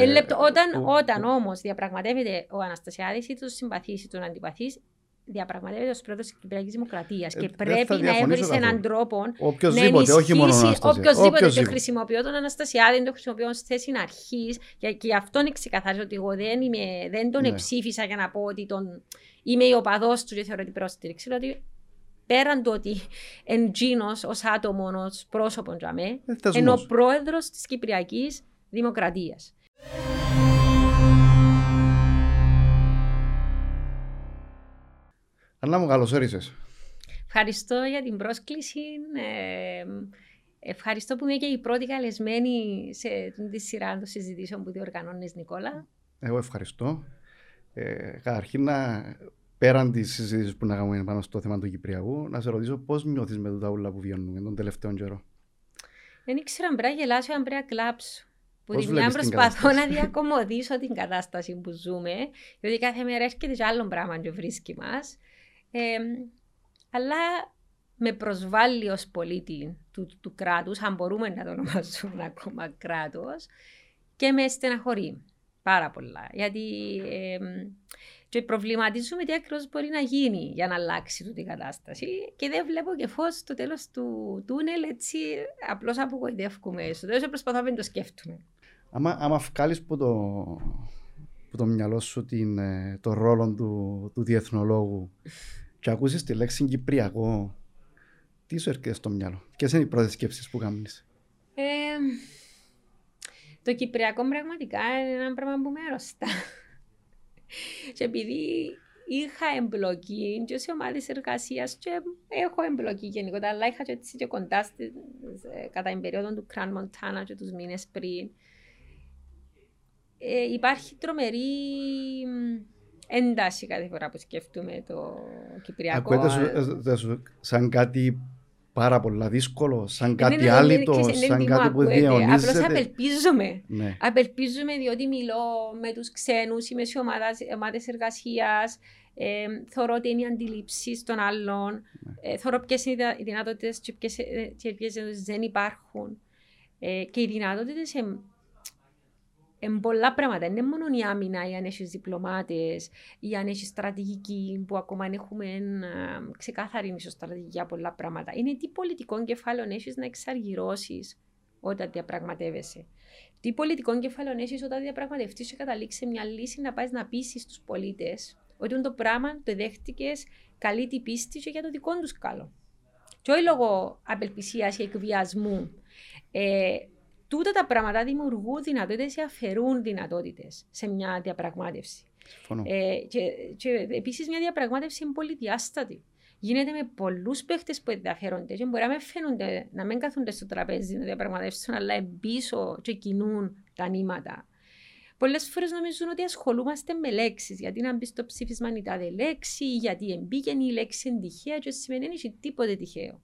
Ε, λεπτό, όταν όταν όμως διαπραγματεύεται ο Αναστασιάδης ή τους συμπαθείς ή τον αντιπαθείς, διαπραγματεύεται ως πρόεδρος της Κυπριακής Δημοκρατίας Ε, και δεν πρέπει θα να διαφωνήσω έβρει καθόλου. έναν τρόπο Οποιοςδήποτε, να όχι μόνο ο ενισχύσει Αναστασιάδης. οποιοδήποτε. Το Οποιοςδήποτε. χρησιμοποιώ τον Αναστασιάδη, το χρησιμοποιώ ως θέση αρχής. Και, και γι' αυτό είναι ξεκαθαρίζω ότι εγώ δεν, είμαι, δεν τον Ναι. εψήφισα για να πω ότι τον, είμαι η οπαδός του και θεωρώ την πρόστηριξη. Δηλαδή, πέραν του ότι εντζήνο ως άτομο, ως πρόσωπο για μέ, Ε, ενώ θεσμός. ο πρόεδρος της Κυπριακής Δημοκρατίας. Ανά μου καλώς όρισες. Ευχαριστώ για την πρόσκληση. Ε, ευχαριστώ που είμαι και η πρώτη καλεσμένη σε τη σειρά των συζητήσεων που διοργανώνεις, Νικόλα. Εγώ ευχαριστώ. Ε, καταρχήν, να, πέραν της συζήτησης που να κάνουμε πάνω στο θέμα του Κυπριακού, να σε ρωτήσω πώς νιώθεις με τα ούλα που βιώνουμε τον τελευταίο καιρό; Δεν ήξερα αν πρέπει να γελάσω ή αν πρέπει να κλάψω. Που Πώς τη μια βλέπεις την προσπαθώ να κατάσταση; διακομωδήσω την κατάσταση που ζούμε, διότι κάθε μέρα έρχεται και άλλο πράγμα και βρίσκει μας. Ε, αλλά με προσβάλλει ως πολίτη του, του κράτους, αν μπορούμε να το ονομάσουμε ακόμα κράτος, και με στεναχωρεί πάρα πολλά. Γιατί ε, και προβληματίζουμε τι ακριβώς μπορεί να γίνει για να αλλάξει τούτη η κατάσταση και δεν βλέπω και φως στο τέλος του τούνελ, έτσι απλώς απογοητεύκουμε. Στο τέλος προσπαθώ να μην το σκέφτομαι. Άμα, άμα βγάλεις που το, που το μυαλό σου την, ε, το ρόλο του, του διεθνολόγου και ακούσεις τη λέξη Κυπριακό, τι σου έρχεται στο μυαλό, ποιες είναι οι πρώτες σκέψεις που κάνεις; Ε, το Κυπριακό πραγματικά είναι ένα πράγμα που με αρρωστά. και επειδή είχα εμπλοκή και σε ομάδες εργασίας και έχω εμπλοκή γενικότερα, αλλά είχα και έτσι και κοντά στη, σε- κατά την περίοδο του Κραν Μοντάνα και τους μήνες πριν. Ε, υπάρχει τρομερή μ, ένταση κάθε φορά που σκέφτομαι το Κυπριακό. Ακούγεται σου, ε, δε σου σαν κάτι πάρα πολλά δύσκολο, σαν Δεν κάτι είναι- άλυτο, ξέρεις, είναι σαν τι μου κάτι που ακούεται. Απλώς διαιωνίζεται. απελπίζομαι. Ναι. Απελπίζουμε διότι μιλώ με τους ξένους, είμαι σε ομάδας, ομάδες εργασίας, ε, θεωρώ ότι είναι οι αντιλήψεις των άλλων, ε, θεωρώ ποιες είναι οι δα- οι δυνατότητες και ποιες, ε, και ποιες δυνατότητες δεν υπάρχουν. Ε, και οι δυνατότητες είναι πολλά πράγματα. Δεν είναι μόνο η άμυνα ή αν έχεις διπλωμάτες ή αν έχεις στρατηγική που ακόμα αν έχουμε ε, ξεκάθαρη στρατηγική για πολλά πράγματα. Είναι τι πολιτικό κεφάλαιο έχεις να εξαργυρώσεις όταν διαπραγματεύεσαι. Τι πολιτικό κεφάλαιο έχεις όταν διαπραγματευτείς και καταλήξεις σε μια λύση να πάεις να πείσει στους πολίτες ότι το πράγμα το δέχτηκες καλή την πίστη και για το δικό τους καλό. Και όχι λόγω απελπισίας ή εκβιασμού. Ε, τούτα τα πράγματα δημιουργούν δυνατότητες ή αφαιρούν δυνατότητες σε μια διαπραγμάτευση. Συμφωνώ. Ε, και, και επίσης μια διαπραγμάτευση είναι πολυδιάστατη. Γίνεται με πολλούς παίχτες που ενδιαφέρονται και μπορεί να μην φαίνονται, να μην κάθονται στο τραπέζι να διαπραγματεύσουν, αλλά εμπίσω και κινούν τα νήματα. Πολλές φορές νομίζουν ότι ασχολούμαστε με λέξεις. Γιατί να μπει στο ψήφισμα η τάδε λέξη, γιατί εμπήκαινε η λέξη είναι τυχαία, και σημαίνει δεν έχει τίποτε τυχαίο.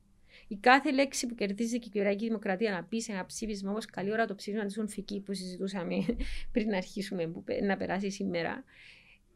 Η κάθε λέξη που κερδίζει η Κυπριακή Δημοκρατία να πει σε ένα ψήφισμα, όπως καλή ώρα το ψήφισμα της Ουνφική που συζητούσαμε πριν να αρχίσουμε, που πε- να περάσει σήμερα,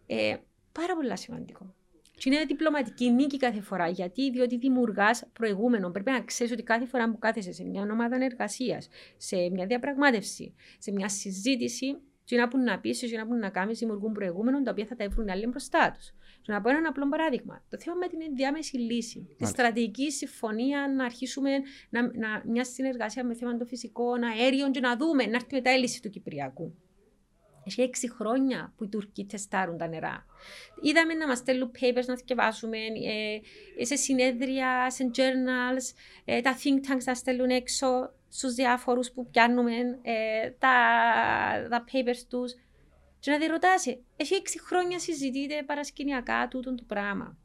ε, πάρα πολύ σημαντικό. Και είναι διπλωματική νίκη κάθε φορά. Γιατί, διότι δημιουργάς προηγούμενο. Πρέπει να ξέρεις ότι κάθε φορά που κάθεσαι σε μια ομάδα εργασίας, σε μια διαπραγμάτευση, σε μια συζήτηση, τι να πούν να πεις, τι να πούν να κάνεις, δημιουργούν προηγούμενο, τα οποία θα τα έβρουν οι άλλοι μπροστά τους. Και να πω ένα απλό παράδειγμα. Το θέμα με την ενδιάμεση λύση. Τη Μάλιστα. στρατηγική συμφωνία να αρχίσουμε να, να, μια συνεργασία με θέμα το φυσικό, αέριο και να δούμε, να έρθει μετά η λύση του Κυπριακού. Έχει έξι χρόνια που οι Τούρκοι τεστάρουν τα νερά. Είδαμε να μας στέλνουν papers να διαβάσουμε, ε, σε συνέδρια, σε journals, ε, τα think tanks να στέλνουν έξω στους διάφορους που πιάνουμε ε, τα, τα papers τους. Και να τη ρωτάσει, έχει έξι χρόνια συζητείτε παρασκηνιακά τούτο το πράγμα.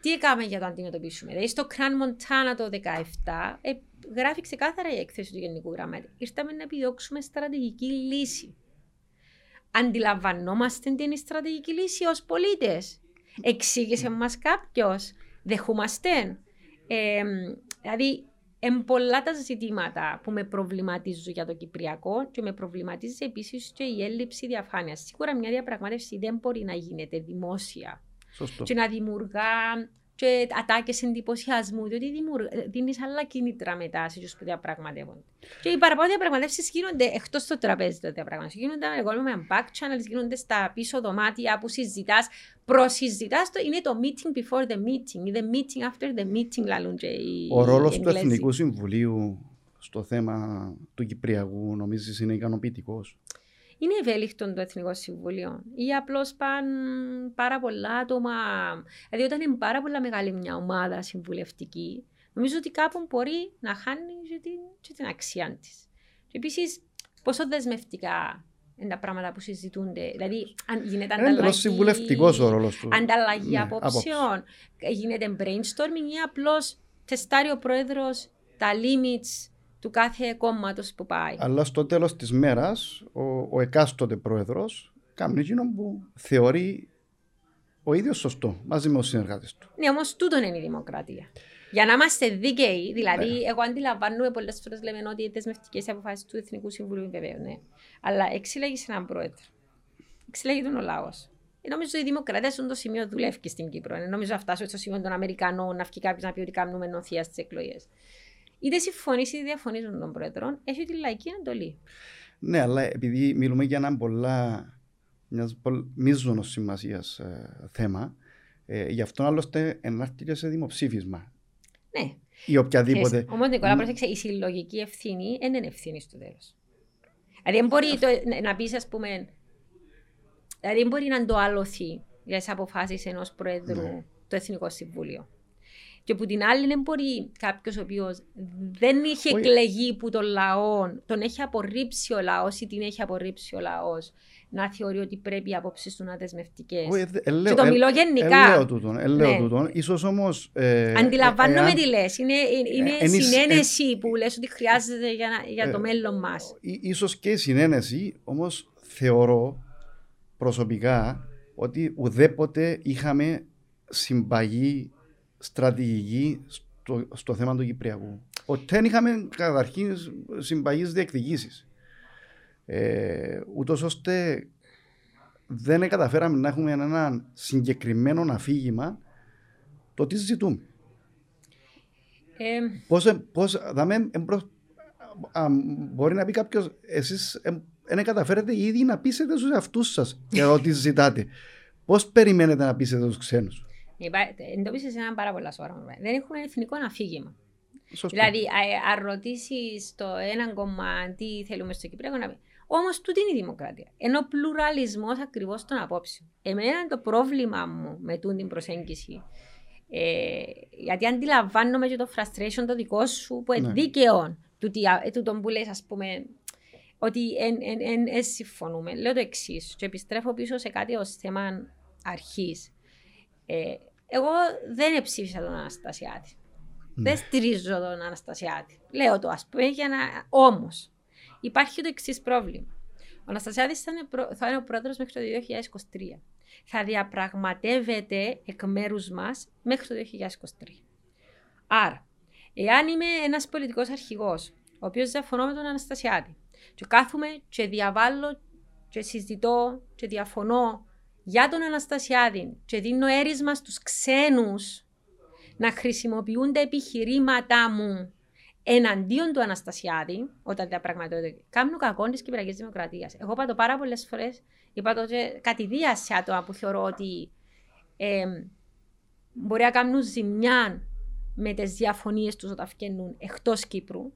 Τι έκαμε για να το αντιμετωπίσουμε. Δηλαδή στο Κραν Μοντάνα το 2017 ε, γράφει ξεκάθαρα η έκθεση του Γενικού Γραμματέα. Ήρθαμε να επιδιώξουμε στρατηγική λύση. Αντιλαμβανόμαστε την στρατηγική λύση ως πολίτες. Εξήγησε μας κάποιος. Δεχούμαστε. Ε, δηλαδή, Εν πολλά τα ζητήματα που με προβληματίζουν για το Κυπριακό και με προβληματίζει επίσης και η έλλειψη διαφάνειας. Σίγουρα μια διαπραγμάτευση δεν μπορεί να γίνεται δημόσια Σωστό. και να δημιουργά και ατάκες εντυπωσιασμού, διότι δίνεις άλλα κίνητρα μετά σε αυτούς που διαπραγματεύονται. Και οι παραπάνω διαπραγματεύσεις γίνονται εκτός στο τραπέζι των διαπραγματεύσεων. Γίνονται εγώ με back channels, γίνονται στα πίσω δωμάτια που συζητάς, προσυζητάς, το, είναι το meeting before the meeting, ή the meeting after the meeting, λαλούν και οι Ο ρόλος του Εθνικού Συμβουλίου στο θέμα του Κυπριακού νομίζεις είναι ικανοποιητικός; Είναι ευέλικτο το Εθνικό Συμβούλιο ή απλώς πάνε πάρα πολλά άτομα. Δηλαδή, όταν είναι πάρα πολλά μεγάλη μια ομάδα συμβουλευτική, νομίζω ότι κάπου μπορεί να χάνει και την, και την αξία της. Επίσης, πόσο δεσμευτικά είναι τα πράγματα που συζητούνται. Δηλαδή, αν γίνεται ανταλλαγή. Είναι συμβουλευτικός ο ρόλος του. Ανταλλαγή ναι, απόψεων. Γίνεται brainstorming ή απλώς τεστάρει ο πρόεδρος τα limits του κάθε κόμματος που πάει. Αλλά στο τέλος της μέρας, ο, ο εκάστοτε πρόεδρος κάνει εκείνο που θεωρεί ο ίδιος σωστό μαζί με του συνεργάτε του. Ναι, όμως τούτο είναι η δημοκρατία. Για να είμαστε δίκαιοι, δηλαδή, ναι. εγώ αντιλαμβάνομαι πολλές φορές λέμε ότι οι δεσμευτικές αποφάσεις του Εθνικού Συμβουλίου βεβαίω, ναι. Αλλά εξηλέγει έναν πρόεδρο. Εξηλέγει τον ο λαός. Ε, νομίζω η δημοκρατία σε το σημείο δουλεύει και στην Κύπρο. Ε, νομίζω να φτάσω στο σημείο των Αμερικανών να βγει κάποιος να πει ότι κάνουμε νοθεία στις εκλογές είτε συμφωνείς είτε διαφωνείς με τον Πρόεδρο, έχει τη λαϊκή εντολή. Ναι, αλλά επειδή μιλούμε για ένα πολλά μείζωνος σημασίας ε, θέμα, ε, γι' αυτό άλλωστε ενάρτηκε σε δημοψήφισμα. Ναι. Ή οποιαδήποτε. Όμως, Νικόλα, πρόσεξε, η συλλογική ευθύνη δεν είναι ευθύνης στο τέλος. Δηλαδή, δεν μπορεί το, να πεις, ας πούμε. Δηλαδή, δεν μπορεί να είναι το άλοθη για τις αποφάσεις ενός Πρόεδρου ναι. το Εθνικό Συμβούλιο. Και που την άλλη δεν μπορεί κάποιος ο οποίος δεν είχε εκλεγεί που τον λαό, τον έχει απορρίψει ο λαός ή την έχει απορρίψει ο λαός, να θεωρεί ότι πρέπει οι απόψεις του να δεσμευτικές. Και το μιλώ γενικά. Ελέω τούτον. Ελέω ναι. τούτον. Ίσως όμως, ε, Αντιλαμβάνομαι ε, τι λες. Είναι, είναι ε, συνένεση που λες ότι χρειάζεται για, για το μέλλον μας. Ίσως και συνένεση, όμως θεωρώ προσωπικά ότι ουδέποτε είχαμε συμπαγή στρατηγική στο, στο θέμα του Κυπριακού. Ότι δεν είχαμε καταρχήν συμπαγείς διεκδικήσεις. Ε, Ούτως ώστε δεν καταφέραμε να έχουμε ένα συγκεκριμένο αφήγημα το τι ζητούμε. Ε, πώς, πώς, δάμε, εμπρο, α, μπορεί να πει κάποιος, εσείς δεν καταφέρετε ήδη να πείσετε στου εαυτούς σας για ό,τι ζητάτε. Πώς περιμένετε να πείσετε τους ξένους; Εντόπισε ένα πάρα πολλά σοβαρό Δεν έχουμε εθνικό αφήγημα. Σωστό. Δηλαδή, αν ρωτήσεις το έναν κομμάτι τι θέλουμε στο Κυπριακό να πει. Όμως, τούτη είναι η δημοκρατία. Ενώ πλουραλισμός ακριβώς των απόψεων. Εμένα το πρόβλημα μου με την προσέγγιση. Ε, γιατί αντιλαμβάνομαι και το frustration το δικό σου που είναι ναι. δίκαιο του, του τον που λες, ας πούμε, ότι δεν συμφωνούμε. Λέω το εξής και επιστρέφω πίσω σε κάτι ως θέμα αρχής. Ε, εγώ δεν ψήφισα τον Αναστασιάτη. Ναι. Δεν στηρίζω τον Αναστασιάτη. Λέω το ας πούμε για να. Όμως, υπάρχει το εξής πρόβλημα. Ο Αναστασιάτης θα, θα είναι ο πρόεδρος μέχρι το 2023. Θα διαπραγματεύεται εκ μέρους μας μέχρι το 2023. Άρα, εάν είμαι ένας πολιτικός αρχηγός, ο οποίος διαφωνώ με τον Αναστασιάτη, και κάθομαι και διαβάλλω και συζητώ και διαφωνώ για τον Αναστασιάδη και δίνω έρισμα στους ξένους να χρησιμοποιούν τα επιχειρήματά μου εναντίον του Αναστασιάδη, όταν τα πραγματεύονται, κάνουν κακό της Κυπριακής Δημοκρατίας. Εγώ είπα το πάρα πολλές φορές, είπα το κατηδία σε άτομα που θεωρώ ότι ε, μπορεί να κάνουν ζημιά με τις διαφωνίες τους όταν βγαίνουν εκτός Κύπρου.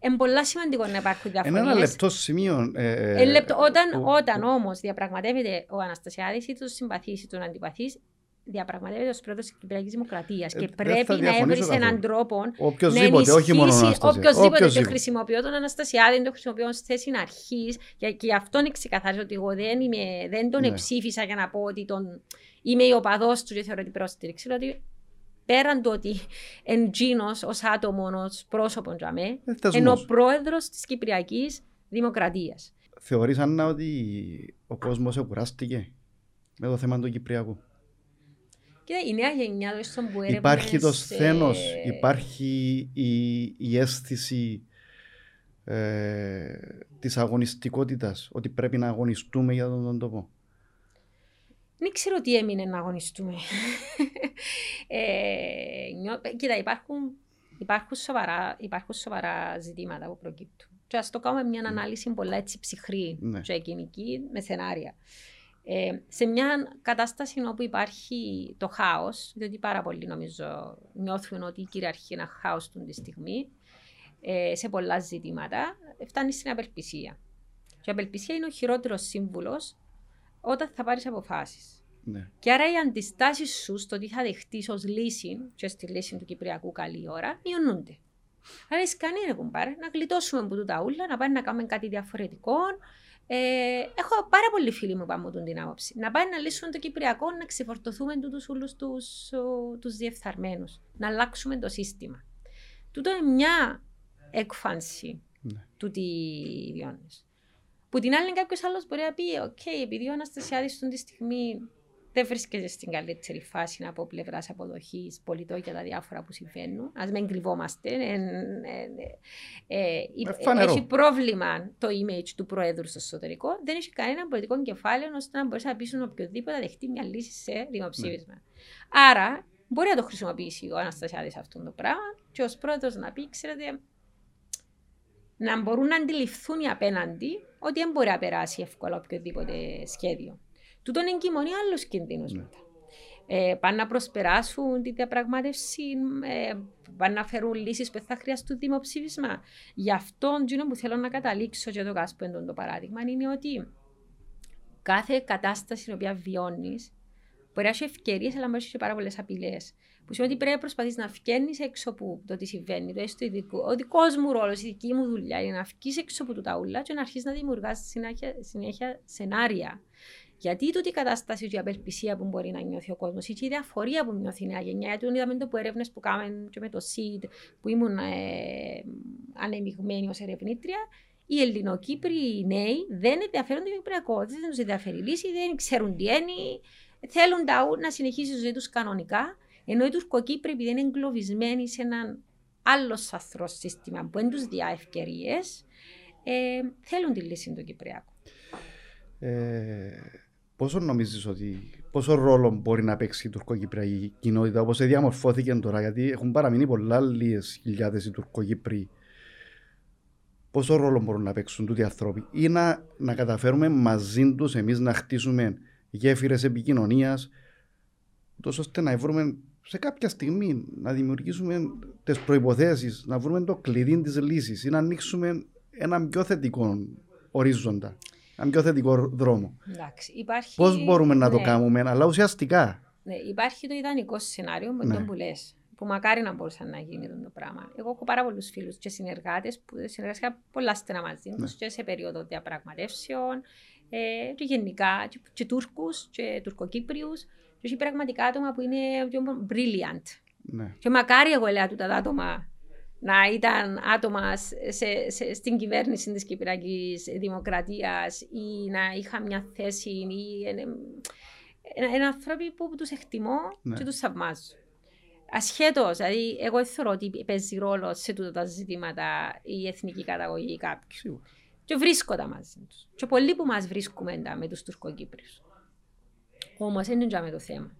Είναι πολύ σημαντικό να υπάρχουν διαφορέ. Ένα λεπτό σημείο. Ε, ε, λεπτό, όταν που, όταν όμως διαπραγματεύεται ο Αναστασιάδης, είτε το συμπαθείς είτε τον αντιπαθεί, διαπραγματεύεται ως πρόεδρος της Κυπριακής Δημοκρατίας. Ε, και πρέπει να έβρει έναν τρόπο οποιοδήποτε, όχι μόνο Οποιοδήποτε. Και χρησιμοποιώ τον Αναστασιάδη, το χρησιμοποιώ ως θέση αρχής. Και, και αυτό είναι ξεκαθαρίζω ότι εγώ δεν, είμαι, δεν τον ναι. ψήφισα για να πω ότι τον, είμαι η οπαδός του και θεωρώ την πρόστηριξη. Δηλαδή, πέραν του ότι εντζήνο ως άτομο, ως πρόσωπο τζαμέ, ε, είναι ο πρόεδρος της Κυπριακής Δημοκρατίας. Θεωρείς Ανna ότι ο κόσμος εκουράστηκε με το θέμα του Κυπριακού; Κοίτα, η νέα γενιά του που Υπάρχει το σθένος, υπάρχει η, η αίσθηση ε, της αγωνιστικότητας, ότι πρέπει να αγωνιστούμε για τον, τον τόπο; Δεν ξέρω τι έμεινε να αγωνιστούμε. ε, νιώ... Κοίτα, υπάρχουν, υπάρχουν, σοβαρά, υπάρχουν σοβαρά ζητήματα που προκύπτουν. Και ας το κάνουμε μια ανάλυση πολλά έτσι ψυχρή Ναι. και κοινική με σενάρια. Ε, σε μια κατάσταση όπου υπάρχει το χάος, διότι πάρα πολλοί νομίζω νιώθουν ότι κυριαρχεί ένα χάος του τη στιγμή, ε, σε πολλά ζητήματα, φτάνει στην απελπισία. Και η απελπισία είναι ο χειρότερος σύμβουλος όταν θα πάρεις αποφάσεις. Ναι. Και άρα οι αντιστάσεις σου στο τι θα δεχτείς ως λύση, και στη λύση του Κυπριακού καλή ώρα, μειωνούνται. Άρα έχει κάνει ρε κουμπάρε, να γλιτώσουμε από τούτα ούλα, να πάμε να κάνουμε κάτι διαφορετικό. Ε, έχω πάρα πολλοί φίλοι μου που πάμε με την άποψη. Να πάμε να λύσουμε το Κυπριακό, να ξεφορτωθούμε τούτους όλους τους, ο, τους διεφθαρμένους. Να αλλάξουμε το σύστημα. Τούτο είναι μια έκφανση Ναι. του τι βιώνεις. Που την άλλη κάποιος άλλος μπορεί να πει «ΟΚ, επειδή ο Αναστασιάδης αυτή τη στιγμή δεν βρίσκεται στην καλύτερη φάση από πλευράς αποδοχής πολιτών για τα διάφορα που συμβαίνουν. Α μην κρυβόμαστε. Ε, ε, ε, ε, Ε, φανερό. έχει πρόβλημα το image του Προέδρου στο εσωτερικό. Δεν έχει κανένα πολιτικό κεφάλαιο ώστε να μπορέσει να πείσουν οποιοδήποτε να δεχτεί μια λύση σε δημοψήφισμα. Άρα μπορεί να το χρησιμοποιήσει ο Αναστασιάδης αυτό το πράγμα και ως πρόεδρος να πει, ξέρετε, να μπορούν να αντιληφθούν οι απέναντι ότι δεν μπορεί να περάσει εύκολα οποιοδήποτε σχέδιο. Τούτον εγκυμονεί άλλους κινδύνους Ναι. μετά. Ε, πάνε να προσπεράσουν τη διαπραγμάτευση, ε, πάνε να φέρουν λύσεις που θα χρειαστούν δημοψήφισμα. Γι' αυτό εκείνο που θέλω να καταλήξω και το κάσπο το παράδειγμα είναι ότι κάθε κατάσταση την οποία βιώνεις μπορεί να έχει ευκαιρίες, αλλά μπορεί να έχει και πάρα πολλές απειλές. Που σημαίνει ότι πρέπει να προσπαθείς να βγαίνεις έξω από το τι συμβαίνει, το έστω ειδικό. Ο δικός μου ρόλος, η δική μου δουλειά είναι να βγεις έξω από τα ούλα και να αρχίσεις να δημιουργάς συνέχεια, συνέχεια σενάρια. Γιατί τούτη η κατάσταση και η απελπισία που μπορεί να νιώθει ο κόσμος, ή και η διαφορία που νιώθει η νέα γενιά, γιατί είδαμε το που έρευνες που κάναμε και με το ΣΥΔ, που ήμουν ε, ανεμιγμένη ως ερευνήτρια, οι Ελληνοκύπροι οι νέοι δεν ενδιαφέρονται για το Κυπριακό. Δεν τους ενδιαφέρει η λύση, δεν ξέρουν τι είναι. Θέλουν τα, ου- να συνεχίσει τη ζωή τους κανονικά. Ενώ οι Τουρκοκύπροι, επειδή είναι εγκλωβισμένοι σε έναν άλλος σαθρό σύστημα που δεν τους διά ευκαιρίες, ε, θέλουν τη λύση του Κυπριακού. Ε, πόσο νομίζεις ότι, πόσο ρόλο μπορεί να παίξει η τουρκοκυπριακή κοινότητα όπως διαμορφώθηκε τώρα, γιατί έχουν παραμείνει πολλά λίγες χιλιάδες οι Τουρκοκύπροι. Πόσο ρόλο μπορούν να παίξουν τούτοι οι άνθρωποι ή να, να καταφέρουμε μαζί τους εμείς να χτίσουμε γέφυρες επικοινωνίας τόσο ώστε να βρούμε σε κάποια στιγμή να δημιουργήσουμε τις προϋποθέσεις, να βρούμε το κλειδί της λύσης ή να ανοίξουμε έναν πιο θετικό ορίζοντα, έναν πιο θετικό δρόμο. Εντάξει, υπάρχει... Πώς μπορούμε να το ναι, κάνουμε, αλλά ουσιαστικά. Ναι, υπάρχει το ιδανικό σενάριο με Ναι. τον που λες. Που μακάρι να μπορούσε να γίνει αυτό το πράγμα. Εγώ έχω πάρα πολλούς φίλους και συνεργάτες που συνεργάστηκα πολλά στενά μαζί τους Ναι. και σε περίοδο διαπραγματεύσεων ε, και γενικά και, και Τούρκους και Τουρκοκύπριους. Και έχει πραγματικά άτομα που είναι πιο brilliant. Ναι. Και μακάρι εγώ λέω τούτα τα άτομα να ήταν άτομα σε, σε, στην κυβέρνηση της Κυπριακής Δημοκρατίας ή να είχα μια θέση ή είναι, είναι, είναι άνθρωποι που τους εκτιμώ Ναι. και τους θαυμάζω. Ασχέτως, δηλαδή εγώ θεωρώ ότι παίζει ρόλο σε τούτα τα ζητήματα η εθνική καταγωγή κάποιου. Σίγουρα. Και βρίσκοντα μαζί τους. Και πολλοί που μας βρίσκουμε τα με τους Τουρκοκύπριους. Όμως δεν είναι με το θέμα.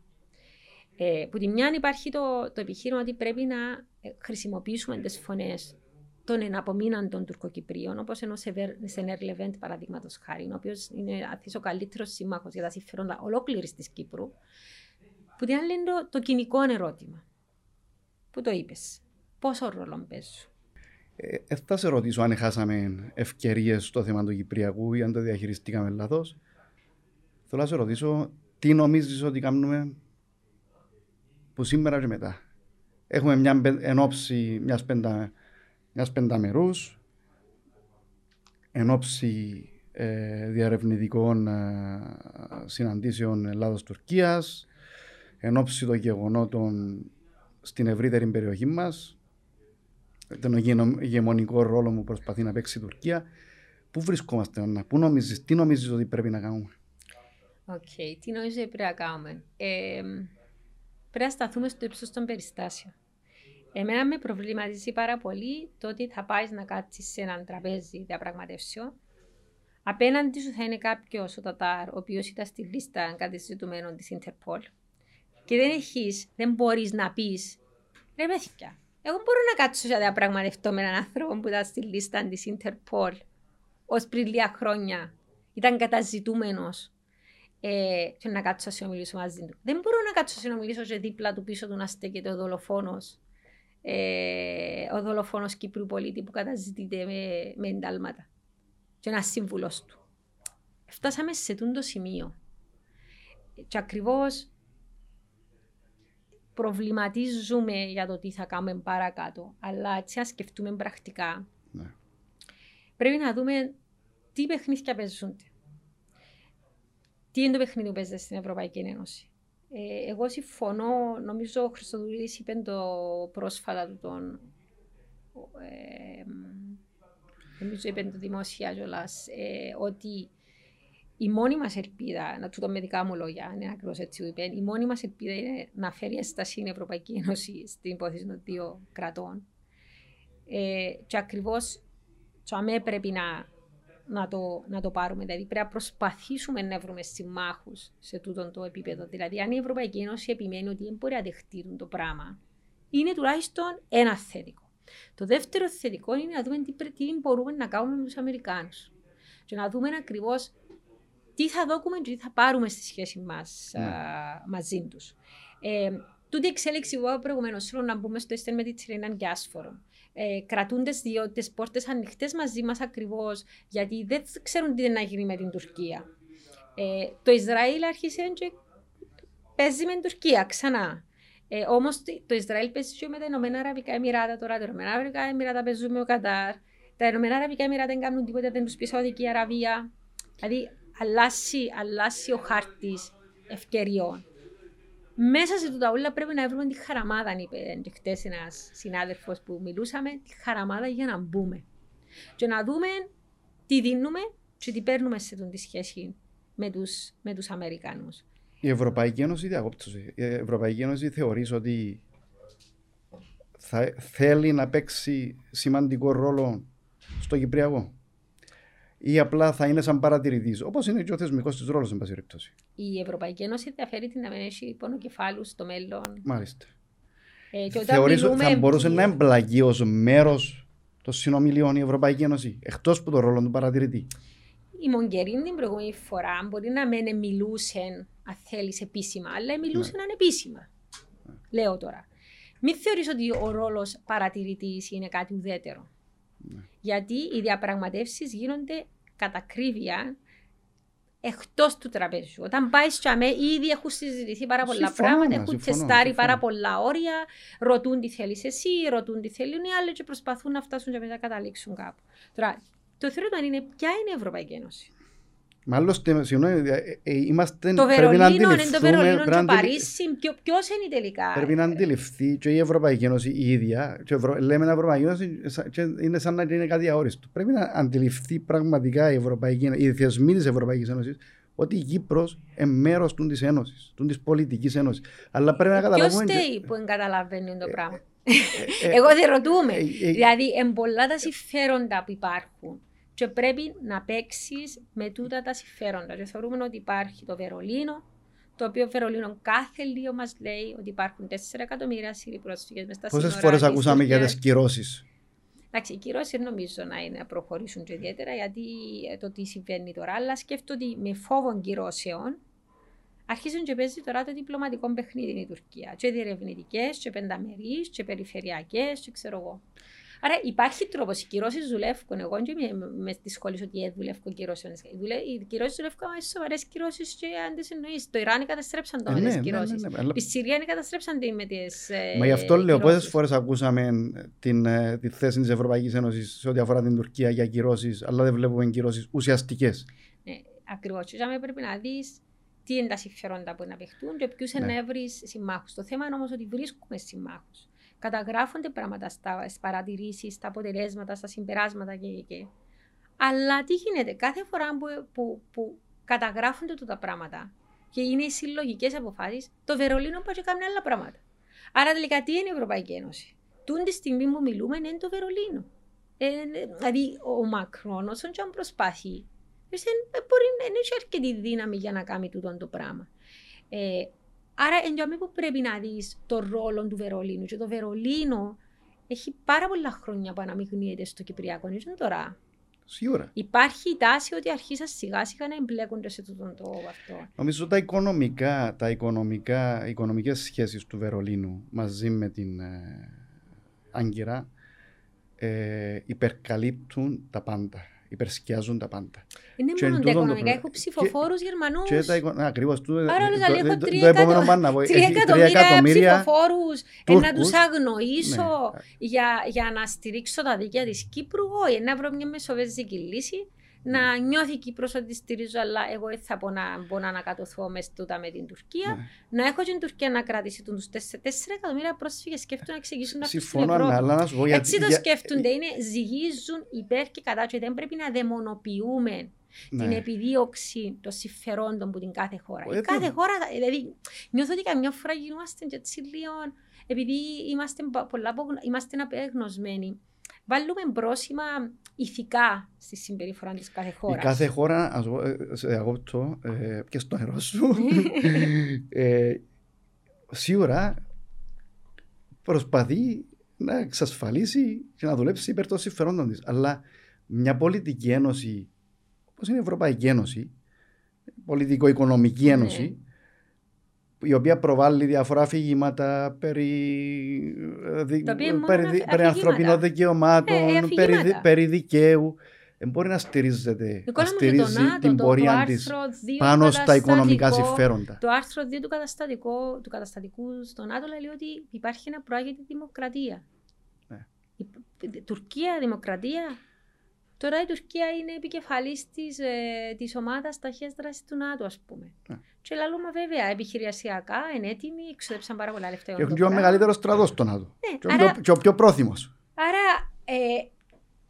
Ε, που τη μια υπάρχει το, το επιχείρημα ότι πρέπει να ε, χρησιμοποιήσουμε τις φωνές των εναπομείναντων Τουρκοκυπρίων, όπως ενώ σε Σενέρ Λεβέντ, παραδείγματος χάρη, ο οποίος είναι αθής ο καλύτερος σύμμαχος για τα συμφέροντα ολόκληρης της Κύπρου. Που την άλλη είναι το, το κοινικό ερώτημα. Που το είπες. Πόσο ρόλο παίζουν; Ε, ε, θα σε ρωτήσω αν χάσαμε ευκαιρίες στο θέμα του Κυπριακού ή αν το διαχειριστήκαμε λάθος. Θέλω να σε ρωτήσω τι νομίζεις ότι κάνουμε που σήμερα και μετά; Έχουμε μια πεν- εν ώψη μιας, πεντα, μιας πενταμερούς, εν ώψη ε, διαρευνητικών ε, συναντήσεων Ελλάδος-Τουρκίας, εν όψει των γεγονότων στην ευρύτερη περιοχή μας, τον ηγενο- ηγεμονικό ρόλο που προσπαθεί να παίξει η Τουρκία. Πού βρισκόμαστε, Άννα? πού νομίζεις, τι νομίζεις ότι πρέπει να κάνουμε; Οκ, τι νομίζω ότι πρέπει να κάνουμε; Ε, πρέπει να σταθούμε στο ύψος των περιστάσεων. Εμένα με προβληματίζει πάρα πολύ το ότι θα πάεις να κάτσεις σε έναν τραπέζι διαπραγματεύσεων Απέναντι σου θα είναι κάποιος ο Τατάρ, ο οποίος ήταν στη λίστα καταζητουμένων της Ίντερπολ. Και δεν έχεις, δεν μπορείς να πεις, ρε παιδιά, εγώ μπορώ να κάτσω να διαπραγματευτώ με έναν άνθρωπο που ήταν στη λίστα της Ιντερπολ ως πριν λίγα χρόνια. Ήταν καταζητούμενος. Ε, και να κάτσω να συνομιλήσω μαζί του. Δεν μπορώ να κάτσω να συνομιλήσω και δίπλα του πίσω του να στέκεται ο δολοφόνος. Ε, ο δολοφόνος Κύπρου πολίτη που καταζητείται με, με εντάλματα και ένας σύμβουλος του. Φτάσαμε σε το σημείο. Και ακριβώς προβληματίζουμε για το τι θα κάνουμε παρακάτω. Αλλά έτσι, αν σκεφτούμε πρακτικά, ναι. πρέπει να δούμε τι παιχνίδια παίζονται. Τι είναι το παιχνίδι που παίζεται στην Ευρωπαϊκή Ένωση; Ε, εγώ συμφωνώ, νομίζω ο Χριστοδουλίδης είπε το πρόσφατα του τον ε, νομίζω είπε το δημόσια κιόλας, ε, ότι η μόνη μας ελπίδα, να του το με δικά μου λόγια, είναι ακριβώς έτσι που είπε, η μόνη μας ελπίδα είναι να φέρει έσταση η Ευρωπαϊκή Ένωση στην υπόθεση των δύο κρατών. Ε, και ακριβώς αμέ πρέπει να, να, το, να το πάρουμε. Δηλαδή πρέπει να προσπαθήσουμε να βρούμε συμμάχους σε τούτο το επίπεδο. Δηλαδή, αν η Ευρωπαϊκή Ένωση επιμένει ότι δεν μπορεί να δεχτεί το πράγμα, είναι τουλάχιστον ένα θετικό. Το δεύτερο θετικό είναι να δούμε τι, τι μπορούμε να κάνουμε με τους Αμερικάνους. Και να δούμε ακριβώς τι θα δούμε και τι θα πάρουμε στη σχέση μας ναι. μαζί τους. Ε, τούτη εξέλιξη που είπα προηγουμένως, θέλω να μπούμε στο Έστεν με τη Τσιρίναν και άσφορο. Ε, κρατούν τις δύο τις πόρτες ανοιχτές μαζί μας ακριβώς, γιατί δεν ξέρουν τι να γίνει με την Τουρκία. Ε, το Ισραήλ άρχισε και παίζει με την Τουρκία ξανά. Ε, Όμως το Ισραήλ παίζει και με τα Ηνωμένα Αραβικά Εμμυράτα τώρα. Τα Ηνωμένα Αραβικά Εμμυράτα παίζουν με ο Κατάρ. Τα Ηνωμένα Αραβικά Εμμυράτα δεν κάνουν τίποτα, δεν τους πει Σαουδική Αραβία. Δηλαδή αλλάσει, αλλάσει ο χάρτης ευκαιριών. Μέσα σε τούτα όλα πρέπει να βρούμε τη χαραμάδα, είπε και χτες ένας συνάδελφος που μιλούσαμε, τη χαραμάδα για να μπούμε. Και να δούμε τι δίνουμε και τι παίρνουμε σε αυτή τη σχέση με τους, με τους Αμερικάνους. Η Ευρωπαϊκή Ένωση διακόπτωσε. Η Ευρωπαϊκή Ένωση θεωρείς ότι θα θέλει να παίξει σημαντικό ρόλο στο Κυπριακό; Ή απλά θα είναι σαν παρατηρητής, όπως είναι και ο θεσμικός της ρόλος, εν πάση περιπτώσει. Η Ευρωπαϊκή Ένωση ενδιαφέρει την να μην έχει κεφάλου στο μέλλον. Μάλιστα. Ε, Θεωρείς ότι θα μπορούσε να εμπλακεί ως μέρος των συνομιλίων η Ευρωπαϊκή Ένωση, εκτός από τον ρόλο του παρατηρητή; Η Μογκερίνη την προηγούμενη φορά μπορεί να μην μιλούσε αν θέλεις επίσημα, αλλά μιλούσαν ναι. ανεπίσημα. Λέω τώρα. Μην θεωρείς ότι ο ρόλος παρατηρητής είναι κάτι ουδέτερο; Ναι. Γιατί οι διαπραγματεύσεις γίνονται κατά κρύβεια εκτός του τραπέζιου. Όταν πάει στο ΑΜΕ, ήδη έχουν συζητηθεί πάρα πολλά συμφωνώ, πράγματα, έχουν συμφωνώ, τεστάρει συμφωνώ. πάρα πολλά όρια, ρωτούν τι θέλεις εσύ, ρωτούν τι θέλουν οι άλλοι και προσπαθούν να φτάσουν και μετά να καταλήξουν κάπου. Τώρα, το θέμα είναι ποια είναι η Ευρωπαϊκή Ένωση. Μάλλον, συγγνώμη, ε, ε, είμαστε, το Βερολίνο είναι το Βερολίνο και το Παρίσι, ποιος είναι τελικά. Πρέπει να αντιληφθεί και η Ευρωπαϊκή Ένωση η ίδια, και Ευρω... λέμε η Ευρωπαϊκή Ένωση είναι σαν να είναι κάτι αόριστο. Πρέπει να αντιληφθεί πραγματικά η Ευρωπαϊκή Ένωση, οι θεσμοί της Ευρωπαϊκής Ένωσης, ότι η Κύπρος είναι μέρος της Ένωσης, της πολιτικής Ένωσης. Αλλά πρέπει να καταλάβουμε. Ποιο στέει που εγκαταλαβαίνει το ε, πράγμα; Εγώ δεν ρωτούμε. Δηλαδή, εμπολά τα συμφέροντα που υπάρχουν και πρέπει να παίξεις με τούτα τα συμφέροντα. Και θεωρούμε ότι υπάρχει το Βερολίνο, το οποίο Βερολίνο κάθε λίγο μας λέει ότι υπάρχουν 4 εκατομμύρια Σύριοι πρόσφυγες μες στα Πόσες φορές ακούσαμε για τις κυρώσεις; Εντάξει, οι κυρώσεις νομίζω να είναι να προχωρήσουν και ιδιαίτερα γιατί ε, το τι συμβαίνει τώρα. Αλλά σκέφτομαι ότι με φόβο κυρώσεων αρχίζουν και παίζει τώρα το διπλωματικό παιχνίδι η Τουρκία. Και διερευνητικές, και πενταμερείς, και περιφερειακές, και ξέρω εγώ. Άρα υπάρχει τρόπος. Οι κυρώσεις δουλεύουν. Εγώ δεν με τη σχόλη ότι δουλεύουν κυρώσεις. Οι κυρώσεις δουλεύουν με σοβαρές κυρώσεις και αν τι εννοεί. Το Ιράν καταστρέψαν το με τις κυρώσεις. Η Συρία καταστρέψαν με τις. Μα γι' αυτό λέω πόσες φορές ακούσαμε την, ε, τη θέση της Ευρωπαϊκής Ένωσης σε ό,τι αφορά την Τουρκία για κυρώσεις, αλλά δεν βλέπουμε κυρώσεις ουσιαστικές. Ναι, ακριβώς. πρέπει να δεις τι είναι τα συμφέροντα που να παιχτούν και ποιους ναι. να βρει συμμάχους. Το θέμα είναι όμως ότι βρίσκουμε συμμάχους καταγράφονται πράγματα στα παρατηρήσεις, στα αποτελέσματα, στα συμπεράσματα και, και, Αλλά τι γίνεται, κάθε φορά που, που, που καταγράφονται τα πράγματα και είναι οι συλλογικές αποφάσεις, το Βερολίνο πάει και κάνει άλλα πράγματα. Άρα τελικά τι είναι η Ευρωπαϊκή Ένωση; Τούν τη στιγμή που μιλούμε είναι το Βερολίνο. Ε, δηλαδή ο Μακρόν όσον και αν προσπαθεί Δεν μπορεί να έχει αρκετή δύναμη για να κάνει τούτο το πράγμα. Ε, άρα, εντιαμε που πρέπει να δεις το ρόλο του Βερολίνου. Και το Βερολίνο έχει πάρα πολλά χρόνια που αναμειγνύεται στο Κυπριακό. Είναι τώρα. Σίγουρα. Υπάρχει η τάση ότι αρχίσαν σιγά σιγά να εμπλέκονται σε τούτο το αυτό. Νομίζω τα οικονομικά, τα οικονομικά, οικονομικές σχέσεις του Βερολίνου μαζί με την ε, Άγκυρα ε, υπερκαλύπτουν τα πάντα υπερσκιάζουν τα πάντα. Είναι και μόνο τα οικονομικά, έχω ψηφοφόρους Γερμανούς. Και τα Ακριβώς. Το, Άρα όλες το, έχω τρία εκατομμύρια ψηφοφόρους να τους αγνοήσω ναι. για, για να στηρίξω τα δίκαια της Κύπρου, όχι, να βρω μια μεσοβέζικη λύση να νιώθει η Κύπρος ότι στηρίζω, αλλά εγώ δεν θα πω να μπορώ να ανακατωθώ μες τούτα με την Τουρκία. Ναι. Να έχω την Τουρκία να κρατήσει τους 4 εκατομμύρια πρόσφυγες σκέφτονται να εξηγήσουν αυτό Συμφωνώ, αλλά να σου πω Έτσι το σκέφτονται, είναι ζυγίζουν υπέρ και κατά και δεν πρέπει να δαιμονοποιούμε ναι. την επιδίωξη των συμφερόντων που την κάθε χώρα. Η κάθε χώρα, δηλαδή, νιώθω ότι καμιά φορά γινόμαστε έτσι λίγο, επειδή είμαστε, πολλά, είμαστε απεγνωσμένοι βάλουμε πρόσημα ηθικά στη συμπεριφορά της κάθε χώρας. Η κάθε χώρα, ας πω, ε, σε αγώπτω, ε, και στο νερό σου, ε, σίγουρα προσπαθεί να εξασφαλίσει και να δουλέψει υπέρ των συμφερόντων της. Αλλά μια πολιτική ένωση, όπως είναι η Ευρωπαϊκή Ένωση, πολιτικο-οικονομική ναι. ένωση, η οποία προβάλλει διαφορά αφηγήματα περί, περί, περί ανθρωπινών δικαιωμάτων, ε, περί, περί δικαίου. Δεν μπορεί να στηρίζεται, να στηρίζει ΝΑΤΟ, την πορεία της πάνω στα οικονομικά συμφέροντα. Το άρθρο 2 του, καταστατικού, του καταστατικού στο ΝΑΤΟ λέει ότι υπάρχει να προάγεται δημοκρατία. Ναι. Η Τουρκία, δημοκρατία; Τώρα η Τουρκία είναι επικεφαλής της ε, της ομάδας ταχεία δράσης του ΝΑΤΟ, ας πούμε. Ναι. Και λαλούμε βέβαια επιχειρησιακά, είναι έτοιμοι, εξοδέψαν πάρα πολλά λεφτά. Και έχουν και ο μεγαλύτερος στρατός στο ΝΑΤΟ. Ναι, και, άρα, ο πιο πρόθυμος. Άρα, ε,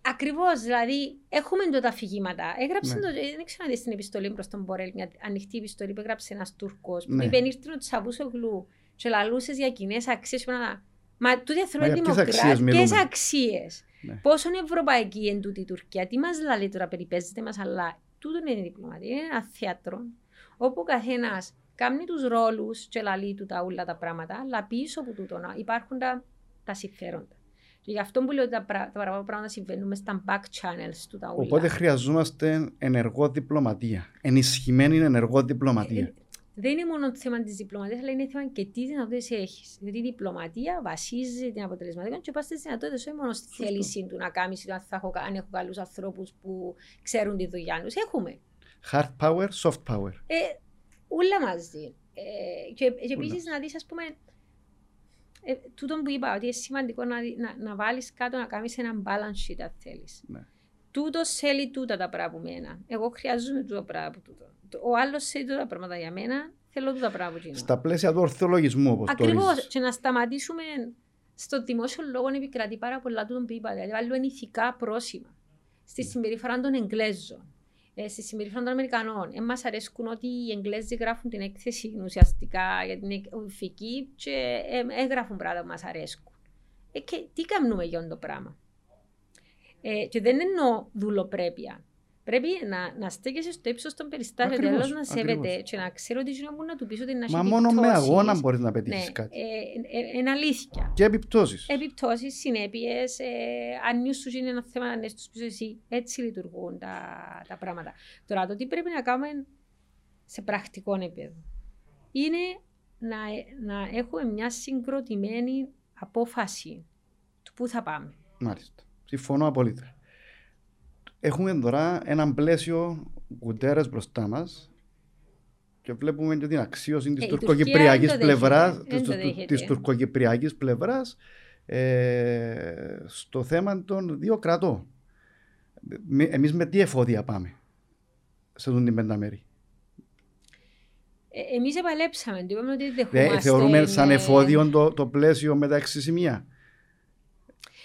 ακριβώς, δηλαδή, έχουμε τότε τα αφηγήματα. Έγραψε ναι. το, δεν ξέρω αν δει την επιστολή προς τον Μπορέλ, μια ανοιχτή επιστολή που έγραψε ένας Τούρκος. Που ναι. είπε ήρθε ο Τσαβούσογλου και λαλούσες για κοινές αξίες. Μα τούτοι άνθρωποι δημοκρατικέ αξίες. Ναι. Πόσο είναι ευρωπαϊκή εν τούτη η Τουρκία, τι μας λέει τώρα, περιπέζεται μας, αλλά τούτο είναι η διπλωματία. Είναι ένα θέατρο όπου ο καθένας κάνει τους ρόλους και λαλεί του τα όλα τα πράγματα, αλλά πίσω από τούτο υπάρχουν τα, τα συμφέροντα. Και γι' αυτό που λέω ότι τα, τα πράγματα συμβαίνουν στα back channels του τα όλα. Οπότε χρειαζόμαστε ενεργό διπλωματία. Ενισχυμένη ενεργό διπλωματία. Ε, δεν είναι μόνο το θέμα της διπλωματίας, αλλά είναι θέμα και τι δυνατότητες έχεις. Γιατί η διπλωματία βασίζεται την αποτελεσματικότητα και πας στις δυνατότητες, όχι μόνο στη θέληση του να κάνεις, αν, έχω, αν έχω καλούς ανθρώπους που ξέρουν τη δουλειά τους. Έχουμε. Hard power, soft power. Ε, ούλα μαζί. Ε, και και επίσης να δεις, ας πούμε, ε, τούτο που είπα, ότι είναι σημαντικό να, να, να βάλεις κάτω να κάνεις ένα balance sheet, αν θέλεις. Ναι. Τούτος θέλει τούτα τα πράγματα που μένα. Εγώ χρειάζομαι τούτα πράγματα τούτο. Ο άλλος θέλει τούτα τα πράγματα για μένα. Θέλω τούτα πράγματα που Στα πλαίσια του ορθολογισμού, όπως το Ακριβώς. Και να σταματήσουμε στο δημόσιο λόγο επικρατεί πάρα πολλά τούτο που είπα. Δηλαδή, βάλουμε ηθικά πρόσημα στη ναι. συμπεριφορά των Εγγλέζων ε, στη συμπεριφορά των Αμερικανών. Ε, μας αρέσκουν ότι οι Εγγλέζοι γράφουν την έκθεση ουσιαστικά για την οδηφική και ε, έγραφουν πράγματα που μας αρέσκουν. Ε, και τι κάνουμε για αυτό το πράγμα; Ε, και δεν εννοώ δουλοπρέπεια. Πρέπει να, να στέκεσαι στο ύψος των περιστάσεων, τέλο να σέβεται και να ξέρω ότι είναι να του πεις ότι να Μα μόνο με αγώνα μπορείς να πετύχεις ναι, κάτι. Ε, ε, είναι αλήθεια. Και επιπτώσεις. Επιπτώσεις, συνέπειες. Ε, αν νιώσου είναι ένα θέμα να είναι στου πίσω εσύ, έτσι λειτουργούν τα, τα πράγματα. Τώρα, το τι πρέπει να κάνουμε σε πρακτικό επίπεδο είναι να, να έχουμε μια συγκροτημένη απόφαση του πού θα πάμε. Μάλιστα. Συμφωνώ απολύτω. Έχουμε τώρα έναν πλαίσιο κουτέρε μπροστά μας και βλέπουμε και την αξίωση της τουρκοκυπριακής πλευράς. Της τουρκοκυπριακής πλευράς στο θέμα των δύο κρατών. Εμείς με τι εφόδια πάμε σε αυτήν την πενταμέρη; Ε, Εμείς επαλέψαμε. Είπαμε ότι δεχόμαστε. Θεωρούμε σαν εφόδιο το, το πλαίσιο με τα έξι σημεία.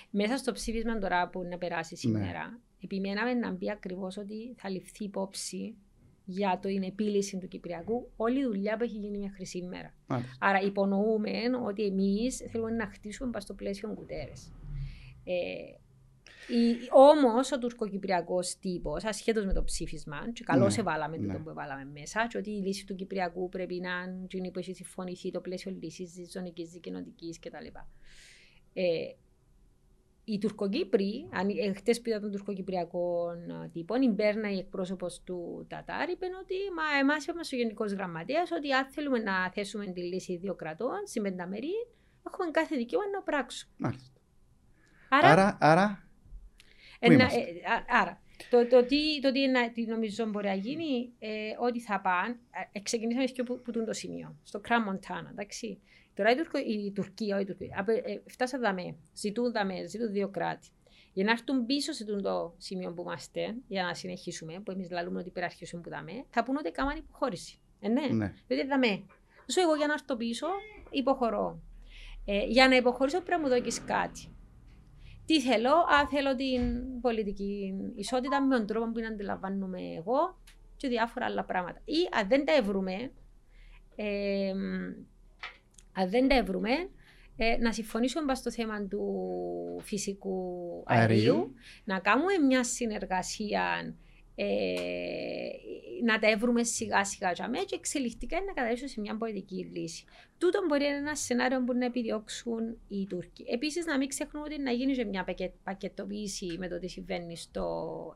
Μέσα στο ψήφισμα τώρα που να περάσει ναι. σήμερα, επιμέναμε να μπει ακριβώς ότι θα ληφθεί υπόψη για την επίλυση του Κυπριακού όλη η δουλειά που έχει γίνει μέχρι σήμερα. Άρα υπονοούμε ότι εμείς θέλουμε να χτίσουμε πας στο πλαίσιο κουτέρες. Ε, Όμως ο τουρκοκυπριακός τύπος, ασχέτως με το ψήφισμα, και καλώ Ναι, εβάλαμε ναι. το που εβάλαμε μέσα, και ότι η λύση του Κυπριακού πρέπει να είναι εκείνη που έχει συμφωνηθεί το πλαίσιο λύσης της ζωνικής δικαιωτική κτλ. Ε, οι Τουρκοκύπροι, αν ε, χτες που είδα των Τουρκοκυπριακών ε, τύπων, η Μπέρνα, η εκπρόσωπος του Τατάρ, είπε ότι μα εμάς είπε ο Γενικός Γραμματέας ότι αν θέλουμε να θέσουμε τη λύση δύο κρατών, συμπενταμερή, έχουμε κάθε δικαίωμα να πράξουμε. Μάλιστα. Άρα, Άρα, άρα ε, πού να- είμαστε; ε, α- άρα το, το, τι, το τι, να- τι νομίζω μπορεί να γίνει, ε, ότι θα πάνε, ε, ξεκινήσαμε και που, που τούν το σημείο, στο Κραμ Μοντάνα, εντάξει. Τώρα η, Τουρκο, η Τουρκία, όχι η Τουρκία, απε- ε, φτάσαν δαμέ, ζητούν δαμέ, ζητούν δύο κράτη. Για να έρθουν πίσω σε τούτο το σημείο που είμαστε, για να συνεχίσουμε, που εμείς λαλούμε ότι πρέπει να αρχίσουμε που δαμέ, θα πούνε ότι κάμαν υποχώρηση. Ε, ναι. ναι. Διότι δαμέ. Σου εγώ για να έρθω πίσω, υποχωρώ. Ε, για να υποχωρήσω πρέπει να μου δώσεις κάτι. Τι θέλω, α, θέλω την πολιτική ισότητα με τον τρόπο που την αντιλαμβάνομαι εγώ και διάφορα άλλα πράγματα. Ή αν δεν τα ευρούμε, ε, αν δεν τα ευρούμε, ε, να συμφωνήσουμε πάνω στο θέμα του φυσικού αερίου, Αερίου. να κάνουμε μια συνεργασία ε, να τα εύρουμε σιγά σιγά για μένα και εξελιχτικά να καταλήξουν σε μια πολιτική λύση. Τούτο μπορεί να είναι ένα σενάριο που να επιδιώξουν οι Τούρκοι. Επίσης, να μην ξεχνούμε ότι να γίνει και μια πακε- πακετοποίηση με το τι συμβαίνει στο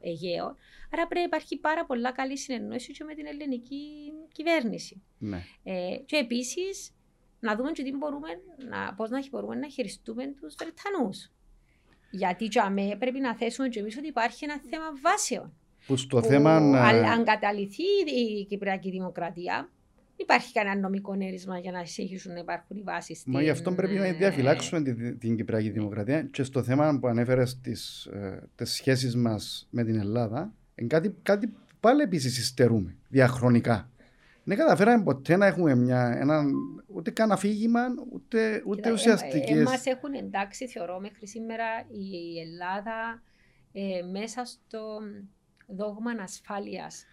Αιγαίο. Άρα πρέπει να υπάρχει πάρα πολλά καλή συνεννόηση και με την ελληνική κυβέρνηση. ναι. Ε, και επίσης να δούμε και τι μπορούμε, να, πώς να μπορούμε να χειριστούμε τους Βρετανούς. Γιατί για μέ πρέπει να θέσουμε και εμείς ότι υπάρχει ένα θέμα βάσεων. Που στο που θέμα. αν, ε, αν καταληθεί η Κυπριακή Δημοκρατία, υπάρχει κανένα νομικό έρισμα για να συνεχίσουν να υπάρχουν οι βάσεις. Μα γι' αυτό πρέπει να διαφυλάξουμε την, την Κυπριακή Δημοκρατία και στο θέμα που ανέφερες τις, ε, τις σχέσεις μας με την Ελλάδα είναι κάτι, κάτι που πάλι επίσης υστερούμε διαχρονικά. Δεν καταφέραμε ποτέ να έχουμε μια, ένα, ούτε καν αφήγημα, ούτε, ούτε ουσιαστικές. Εμάς έχουν εντάξει, θεωρώ, μέχρι σήμερα η Ελλάδα ε, μέσα στο δόγμα ασφάλειας.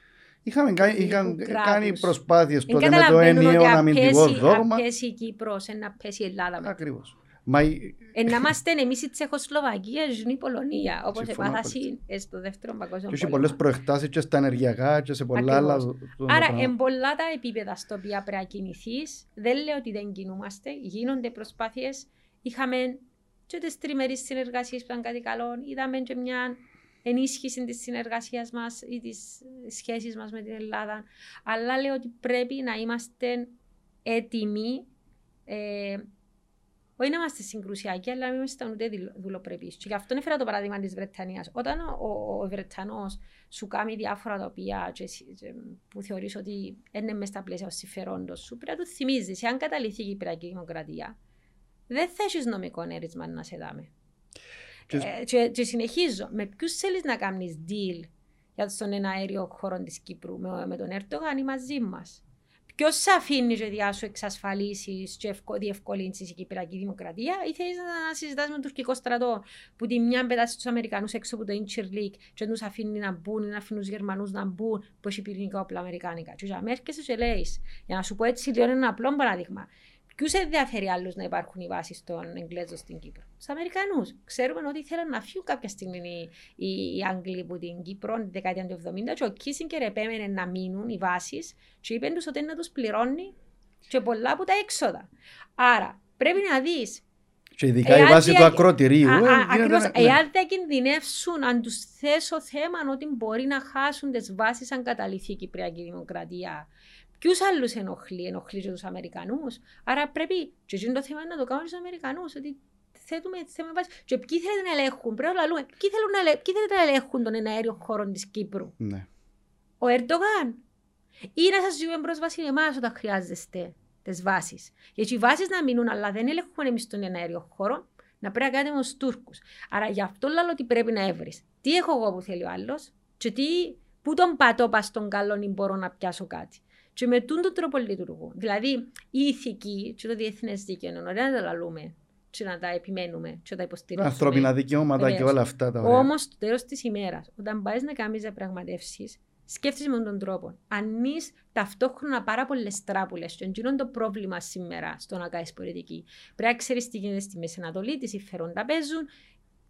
Είχαμε κάνει, του είχαν κράτους. κάνει προσπάθειες Δεν τότε με το καταλαβαίνουν ότι ενιαίο αν αμυντικό πέσει- δόγμα. Αν πέσει η Κύπρος, να πέσει η Ελλάδα. μετά. Ακριβώς. Μα η- Ε, να είμαστε εμείς η Τσεχοσλοβακία και η Πολωνία, όπως Συμφωνώ επάθαση στο δεύτερο παγκόσμιο και έχει πόλεμο. πολλές προεκτάσεις και στα ενεργειακά και σε πολλά άλλα. Ακριβώς. το- Άρα, το- εν πολλά τα επίπεδα στο οποία πρέπει να κινηθείς, δεν λέω ότι δεν κινούμαστε, γίνονται προσπάθειες. Είχαμε και τις τριμερείς συνεργασίες που ήταν κάτι καλό, είδαμε και μια ενίσχυση της συνεργασίας μας ή της σχέσης μας με την Ελλάδα. Αλλά λέω ότι πρέπει να είμαστε έτοιμοι. Ε, όχι να είμαστε συγκρουσιακοί, αλλά να μην είμαστε ούτε δουλοπρεπείς. Και γι' αυτό έφερα το παράδειγμα της Βρετανίας. Όταν ο, ο, ο Βρετανός σου κάνει διάφορα τα οποία και, εσύ- και, που θεωρείς ότι είναι μέσα στα πλαίσια του συμφερόντος σου, πρέπει να του θυμίζεις. Αν καταληθεί η Κυπριακή Δημοκρατία, δεν θα έχεις νομικό έρισμα να σε δάμε. Και- Ε, και, και συνεχίζω. Με ποιους θέλεις να κάνεις deal για τον ένα αέριο χώρο της Κύπρου, με, με τον Ερντογάν ή μαζί μας; Ποιος σε αφήνει και διά σου εξασφαλίσεις και ευκο- διευκολύνσεις η Κυπριακή Δημοκρατία, ή θέλεις να συζητάς με τον τουρκικό στρατό που τη μια πετάσει τους Αμερικανούς έξω από το Incirlik και τους αφήνει να μπουν ή να αφήνει τους Γερμανούς να μπουν που έχει πυρηνικά όπλα Αμερικάνικα. Και για έρχεσαι και λέεις, για να σου πω έτσι λίγο ένα απλό παράδειγμα. Ποιους ενδιαφέρει άλλους να υπάρχουν οι βάσεις των Εγγλέζων στην Κύπρο, Τους Αμερικανούς. Ξέρουμε ότι ήθελαν να φύγουν κάποια στιγμή οι, οι, οι Άγγλοι από την Κύπρο τη δεκαετία του 70 και ο Κίσιγκερ επέμενε να μείνουν οι βάσεις και είπε τους ότι να τους πληρώνει και πολλά από τα έξοδα. Άρα πρέπει να δεις Και ειδικά η Εάν βάση δια- του ακροτηρίου. Α, ε, α, γίνεται Ακριβώς, να- ναι. εάν δεν κινδυνεύσουν, αν τους θέσω θέμα ότι μπορεί να χάσουν τις βάσεις αν καταληθεί η Κυπριακή Δημοκρατία. Ποιους άλλους ενοχλεί, ενοχλεί και τους Αμερικανούς; Άρα πρέπει, και εκείνο το θέμα είναι να το κάνουμε στους Αμερικανούς, ότι θέτουμε θέμα βάσης. Και ποιοι θέλετε να ελέγχουν, πρέπει να λαλούμε, ποιοι θέλουν να, ελε- ποιοι θέλετε να ελέγχουν τον εναέριο χώρο της Κύπρου; Ναι. Ο Ερντογάν. Ή να σας ζητούμε πρόσβαση εμάς όταν χρειάζεστε τις βάσεις. Γιατί οι βάσεις να μείνουν, αλλά δεν ελέγχουμε εμείς τον εναέριο χώρο, να πρέπει να κάνουμε ως Τούρκους. Άρα γι' αυτό λέω ότι πρέπει να έβρεις. Τι έχω εγώ που θέλει ο άλλος και τι, πού τον πατώ πας στον καλό ή μπορώ να πιάσω κάτι. Και με τούν τον τρόπο λειτουργούν. Δηλαδή η ηθική και το διεθνές δίκαιο είναι ωραία να τα λαλούμε και να τα επιμένουμε και να τα υποστηρίζουμε. Ανθρώπινα δικαιώματα και Βεβαίως. όλα αυτά τα ωραία. Όμως, στο τέλος της ημέρας, όταν πάεις να κάνεις διαπραγματεύσεις, σκέφτεσαι με τον τρόπο. Αν είσαι ταυτόχρονα πάρα πολλές τράπουλες, και εκείνο είναι το πρόβλημα σήμερα στο να κάνεις πολιτική. Πρέπει να ξέρεις τι γίνεται στη Μέση Ανατολή, τι συμφέροντα παίζουν,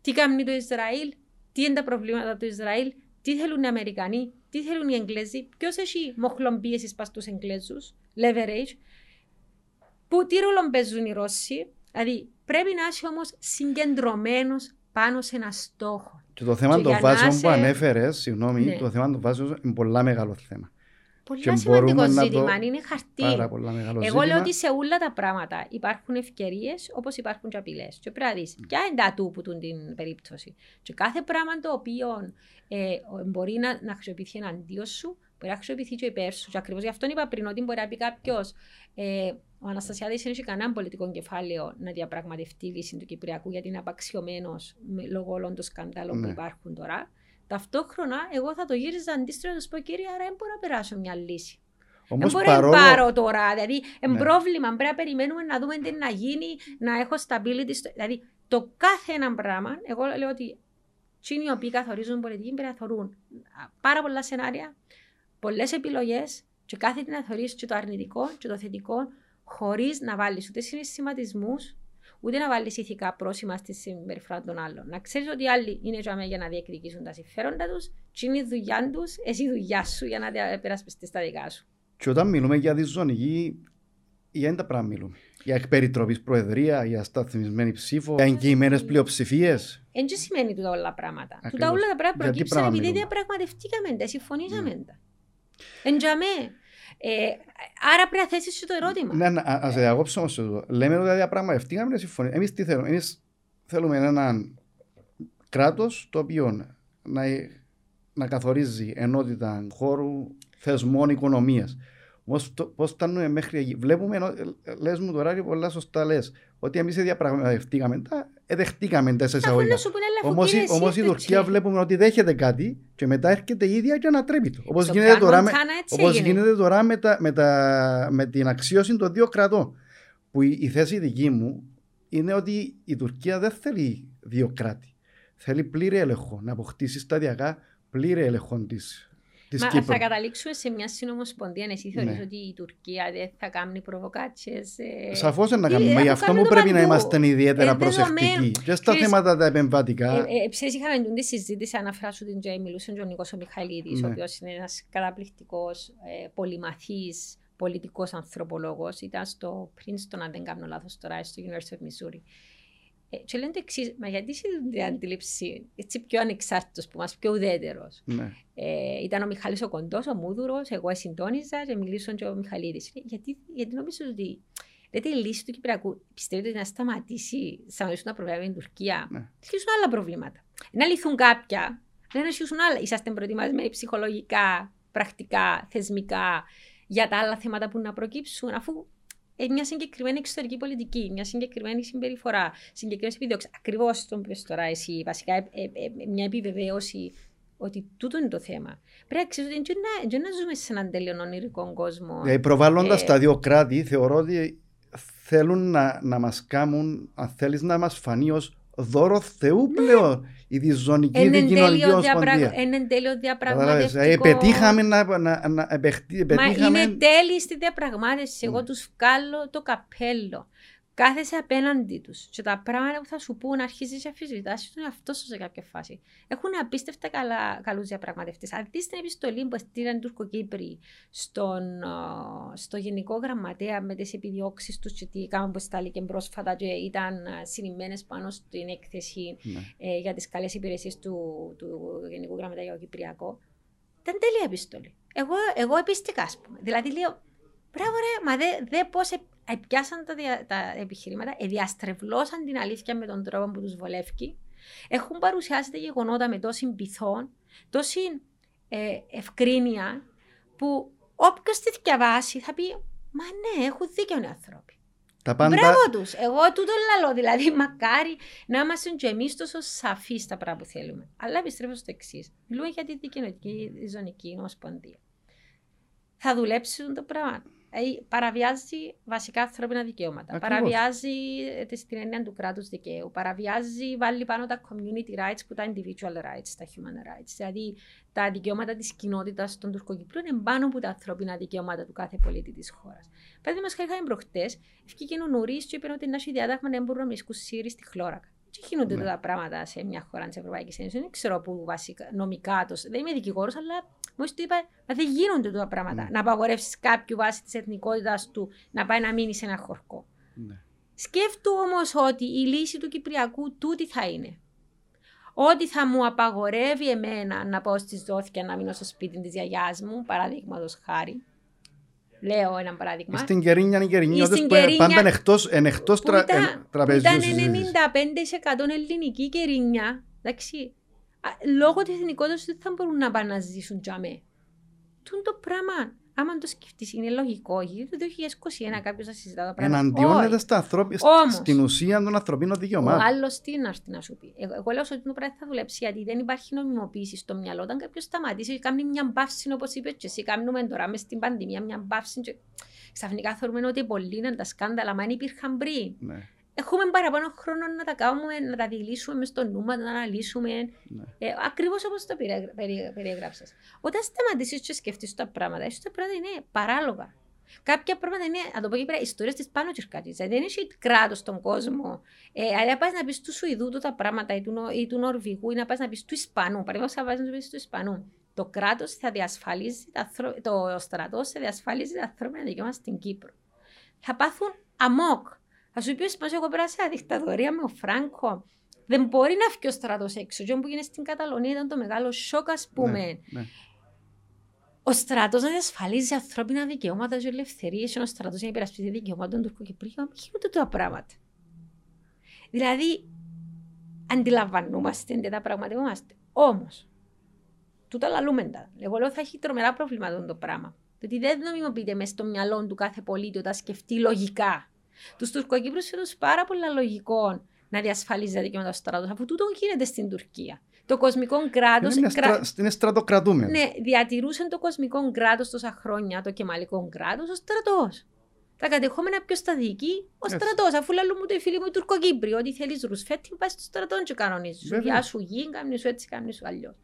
τι κάνει το Ισραήλ, τι είναι τα προβλήματα του Ισραήλ, τι θέλουν οι Αμερικανοί, τι θέλουν οι Εγγλέζοι, ποιος έχει μοχλом πίεσης πας στους Εγγλέζους, leverage, που τι ρόλο παίζουν οι Ρώσοι. Δηλαδή πρέπει να είσαι όμως συγκεντρωμένος πάνω σε ένα στόχο. Και το θέμα Και των για να βάσεων που είσαι- ανέφερες, συγγνώμη, Ναι. το θέμα των βάσεων είναι πολλά μεγάλο θέμα. Πολύ Και σημαντικό μπορούμε να το- ζήτημα, είναι χαρτί. Πάρα πολλά μεγάλο Εγώ ζήτημα. λέω ότι σε όλα τα πράγματα υπάρχουν ευκαιρίες όπως υπάρχουν και απειλές. Και πρέπει να δεις ποια είναι τα ατού που τούν την περίπτωση. Και κάθε πράγμα το οποίο ε, μπορεί να, να χρησιμοποιηθεί εναντίον σου, μπορεί να χρησιμοποιηθεί και υπέρ σου. Και ακριβώς γι' αυτό είπα πριν ότι μπορεί να πει κάποιος. Ε, ο Αναστασιάδης δεν έχει κανένα πολιτικό κεφάλαιο να διαπραγματευτεί η λύση του Κυπριακού γιατί είναι απαξιωμένος λόγω όλων των σκανδάλων που Ναι. υπάρχουν τώρα. Ταυτόχρονα, εγώ θα το γύριζα αντίστοιχα να του πω: Κύριε, άρα δεν μπορώ να περάσω μια λύση. Δεν Όμως μπορώ να παρόλο... πάρω τώρα. Δηλαδή, είναι Ναι. πρόβλημα. Πρέπει να περιμένουμε να δούμε τι να γίνει, να έχω stability. Στο... Δηλαδή, το κάθε ένα πράγμα, εγώ λέω ότι εκείνοι οι οποίοι καθορίζουν πολιτική πρέπει να θεωρούν α, πάρα πολλά σενάρια, πολλές επιλογές και κάθε τι να θεωρείς και το αρνητικό και το θετικό, χωρίς να βάλεις ούτε συναισθηματισμούς, ούτε να βάλεις ηθικά πρόσημα στη συμπεριφορά των άλλων. Να ξέρεις ότι οι άλλοι είναι για μένα για να διεκδικήσουν τα συμφέροντα τους, και είναι η δουλειά τους, εσύ η δουλειά σου για να δια- περασπιστείς τα δικά σου. Και όταν μιλούμε για διζωνική, για είναι τα πράγματα μιλούμε. Για εκπεριτροπής προεδρία, για σταθμισμένη ψήφο, για εγγυημένες πλειοψηφίες. Δεν τι σημαίνει τούτα όλα τα πράγματα. Ακριβώς. Τούτα όλα τα πράγματα Γιατί προκύψαν πράγμα επειδή μιλούμε; διαπραγματευτήκαμε τα, συμφωνήσαμε τα. Εν τζαμέ. Ε, άρα πρέπει να θέσεις σου το ερώτημα. Ναι, να, α- ας διακόψω όμως εδώ. Λέμε ότι διαπραγματευτήκαμε να συμφωνήσουμε. Εμείς τι θέλουμε. Εμείς θέλουμε έναν κράτος το οποίο να, να καθορίζει ενότητα χώρου, θεσμών, οικονομίας. Όμως το- πώς φτάνουμε μέχρι εκεί. Βλέπουμε, ενώ- ε, λες μου τώρα και πολλά σωστά λες, ότι εμείς διαπραγματευτήκαμε τα, ε, δεχτήκαμε τα σε Αφού εισαγωγικά. να σου πούνε αλλά Όμως, αφού η- κύριε, όμως εσύ η είστε Τουρκία έτσι. βλέπουμε ότι δέχεται κάτι και μετά έρχεται η ίδια και ανατρέπει το. Όπως Στο γίνεται Plan τώρα με, Montana έτσι όπως έγινε. γίνεται τώρα με, τα, με, τα, με την αξίωση των δύο κρατών. Που η, η θέση δική μου είναι ότι η Τουρκία δεν θέλει δύο κράτη. Θέλει πλήρη έλεγχο, να αποκτήσει σταδιακά πλήρη έλεγχο της, της Μα Κύπρου. θα καταλήξουμε σε μια συνομοσπονδία. Εσύ θεωρείς Ναι. ότι η Τουρκία δεν θα κάνει προβοκάτσες. Ε, Σαφώς δεν να ε, κάνουμε. αφού Γι' αυτό κάνουν μου το πρέπει να παντού. είμαστε ιδιαίτερα Ε, δεδομένου. προσεκτικοί. Και στα Ξέρεις, θέματα τα επεμβατικά; Ε, ε, ξέρεις, είχαμε τούτη τη συζήτηση, αναφέρα σου την Τζέι, μιλούσε ο Νίκος ο Μιχαηλίδης, Ναι. ο οποίος είναι ένας καταπληκτικός, ε, πολυμαθής, πολιτικός ανθρωπολόγος. Ήταν στο Princeton, αν δεν κάνω λάθος τώρα, στο University of Missouri. Ε, και λένε το εξής, μα γιατί είσαι την αντίληψη έτσι πιο ανεξάρτητος που μας, πιο ουδέτερος. ναι. Ε, ήταν ο Μιχάλης ο Κοντός, ο Μούδουρος, εγώ συντόνιζα και μιλήσαν και ο Μιχαλίδης. Λέει, Γιατί, γιατί νομίζω ότι λέτε, η λύση του Κυπριακού πιστεύετε ότι να σταματήσει, σταματήσουν τα προβλήματα με την Τουρκία; Ναι. Θα λύσουν άλλα προβλήματα. Να λυθούν κάποια, δεν να λύσουν άλλα. Είσαστε προετοιμασμένοι ψυχολογικά, πρακτικά, θεσμικά για τα άλλα θέματα που να προκύψουν, αφού ε, μια συγκεκριμένη εξωτερική πολιτική, μια συγκεκριμένη συμπεριφορά, συγκεκριμένε επιδόξει. Ακριβώ το που είπες τώρα εσύ, βασικά ε, ε, ε, μια επιβεβαίωση ότι τούτο είναι το θέμα. Πρέπει να ξέρει ότι δεν να, δεν να ζούμε σε έναν τέλειο ονειρικό κόσμο. Δηλαδή, προβάλλοντα Ε, τα δύο κράτη, θεωρώ ότι θέλουν να, να μα κάνουν, αν θέλει, να μα φανεί ω δώρο Θεού πλέον η διζωνική Εν εν δικοινωνική τέλειο ομοσπονδία. διαπραγμα- εν εν τέλειο Κατάλαβες, δηλαδή, διαπραγματευτικό. πετύχαμε να, να, να επεχτεί- Μα πετύχαμε. είναι τέλειοι στη διαπραγμάτευση. Εγώ Ναι. τους βγάλω το καπέλο. Κάθεσαι απέναντί τους. Και τα πράγματα που θα σου πούν αρχίζεις να αμφισβητάσει τον εαυτό σου σε κάποια φάση. Έχουν απίστευτα καλούς διαπραγματευτές. Αν δεις την επιστολή που στείλαν οι Τουρκοκύπροι στον, α, στο Γενικό Γραμματέα με τις επιδιώξεις τους και τι έκαναν που στάληκε πρόσφατα και ήταν συνημένες πάνω στην έκθεση Ναι. ε, για τις καλές υπηρεσίες του, του Γενικού Γραμματέα για το Κυπριακό. Ήταν τέλεια επιστολή. Εγώ, εγώ επίστηκα, ας πούμε. Δηλαδή λέω, μπράβο ρε, μα δε, δε πώς πιάσαν τα, δια- τα επιχειρήματα, ε, διαστρεβλώσαν την αλήθεια με τον τρόπο που τους βολεύει. Έχουν παρουσιάσει τα γεγονότα με τόση πειθόν, τόση ε, ευκρίνεια, που όποιος τη διαβάσει θα πει, Μα ναι, έχουν δίκιο οι άνθρωποι. Τα πάντα. Μπράβο τους. Εγώ τούτο λαλώ. Δηλαδή, μακάρι να είμαστε και εμείς τόσο σαφείς στα πράγματα που θέλουμε. Αλλά επιστρέφω στο εξής. Μιλούμε για τη δικαιωτική ζωνική ομοσπονδία. Θα δουλέψουν το πράγμα. Δηλαδή, παραβιάζει βασικά ανθρώπινα δικαιώματα. Ακριβώς. Παραβιάζει ε, τη- την έννοια του κράτους δικαίου. Παραβιάζει, βάλει πάνω τα community rights που τα individual rights, τα human rights. Δηλαδή, τα δικαιώματα της κοινότητας των Τουρκοκυπρίων είναι πάνω από τα ανθρώπινα δικαιώματα του κάθε πολίτη της χώρας. Παραδείγματο χάρη, είχαμε προχτές, βγήκε ο Νουρί και είπε ότι να έχει διάταγμα να μπορούν να μισκούν Σύριοι στη χλώρακα. Και γίνονται Ναι. τα πράγματα σε μια χώρα της Ευρωπαϊκής Ένωσης. Δεν ξέρω πού βασικά νομικά το. Δεν είμαι δικηγόρος, αλλά μόλι του είπα να δεν γίνονται τα πράγματα. Ναι. Να απαγορεύσεις κάποιου βάσει της εθνικότητας του να πάει να μείνει σε ένα χορκό. Ναι. Σκέφτου όμως ότι η λύση του Κυπριακού τούτη θα είναι. Ότι θα μου απαγορεύει εμένα να πάω στη Ζώθια να μείνω στο σπίτι της γιαγιάς μου, παραδείγματος χάρη. Λέω ένα παράδειγμα. Στην Κερίνια είναι οι Κερινιώτες στην που είναι Κερίνια- πάντα εκτός, εν εκτός που τρα, ήταν, εν, που τραπεζίου ήταν συζήτησης. 95% ελληνική κερίνια. Εντάξει. Α, Λόγω της εθνικότητας δεν θα μπορούν να πάνε να ζήσουν τζαμέ. Τούν το πράγμα, άμα το σκεφτείς, είναι λογικό. Γιατί το 2021 κάποιος θα συζητά τα πράγματα. Εναντιώνεται Όχι. στα ανθρώπι, Όμως. στην ουσία των ανθρωπίνων Ο δικαιωμάτων. άλλος τι να έρθει να σου πει. Εγώ, εγώ λέω ότι το πράγμα θα δουλέψει γιατί δεν υπάρχει νομιμοποίηση στο μυαλό. Όταν κάποιος σταματήσει και κάνει μια μπαύση, όπως είπες, και εσύ κάνουμε τώρα μες στην πανδημία μια μπαύση. Και... Ξαφνικά θεωρούμε ότι πολλοί είναι τα σκάνδαλα, μα αν υπήρχαν πριν. Ναι, Έχουμε παραπάνω χρόνο να τα κάνουμε, να τα δηλήσουμε μες στο νου, να τα αναλύσουμε. ναι. Ε, Ακριβώς όπως το περι- περι- περιέγραψα. Όταν σταματήσεις και σκεφτεί τα πράγματα, ίσως τα πράγματα είναι παράλογα. Κάποια πράγματα είναι, να το πω και πέρα, ιστορίες της πάνω της κάτι. Δηλαδή, δεν έχει κράτος στον κόσμο. Ε, αλλά πας να πεις του Σουηδού του τα πράγματα ή του, Νο- ή του Νορβηγού ή να πας να πεις του Ισπανού. Παραδείγματος, θα πα να πεις του Ισπανού. Το κράτος θα διασφαλίζει, τα, ανθρω- το στρατό θα διασφαλίζει τα ανθρώπινα δικαιώματα στην Κύπρο. Θα πάθουν αμόκ. Θα σου πει ο Ισπανός, εγώ πέρασα δικτατορία με ο Φράγκο. Δεν μπορεί να βγει ο στρατός έξω. Και όπου έγινε στην Καταλωνία ήταν το μεγάλο σοκ, ας πούμε. Ναι, ναι. Ο στρατός να διασφαλίζει ανθρώπινα δικαιώματα και ελευθερίες, και ο στρατός να υπερασπίζει δικαιώματα των Τουρκοκυπρίων. Γίνονται τα πράγματα. Δηλαδή, αντιλαμβανόμαστε, δεν τα πραγματευόμαστε. Όμως, τούτα λαλούμε τα. Εγώ λέω θα έχει τρομερά προβλήματα το πράγμα. Διότι δεν νομιμοποιείται μέσα στο μυαλό του κάθε πολίτη όταν σκεφτεί λογικά. Τους Τουρκοκύπρους φαίνεται πάρα πολύ λογικό να διασφαλίζει τα δικαιώματα του στρατού, αφού τούτο γίνεται στην Τουρκία. Το κοσμικό κράτος. Είναι, στρα, είναι στρατοκρατούμενος. Ναι, διατηρούσε το κοσμικό κράτος τόσα χρόνια, το κεμαλικό κράτος, ο στρατός. Τα κατεχόμενα πιο στα δική, ο Έτσι. στρατός. Αφού λέω μου το φίλοι μου οι Τουρκοκύπροι, ότι θέλεις ρουσφέτη, πας στο στρατό και κανονίζεις. Βέβαια. Γεια σου γη, κάνει σου έτσι, κάνει σου αλλιώς.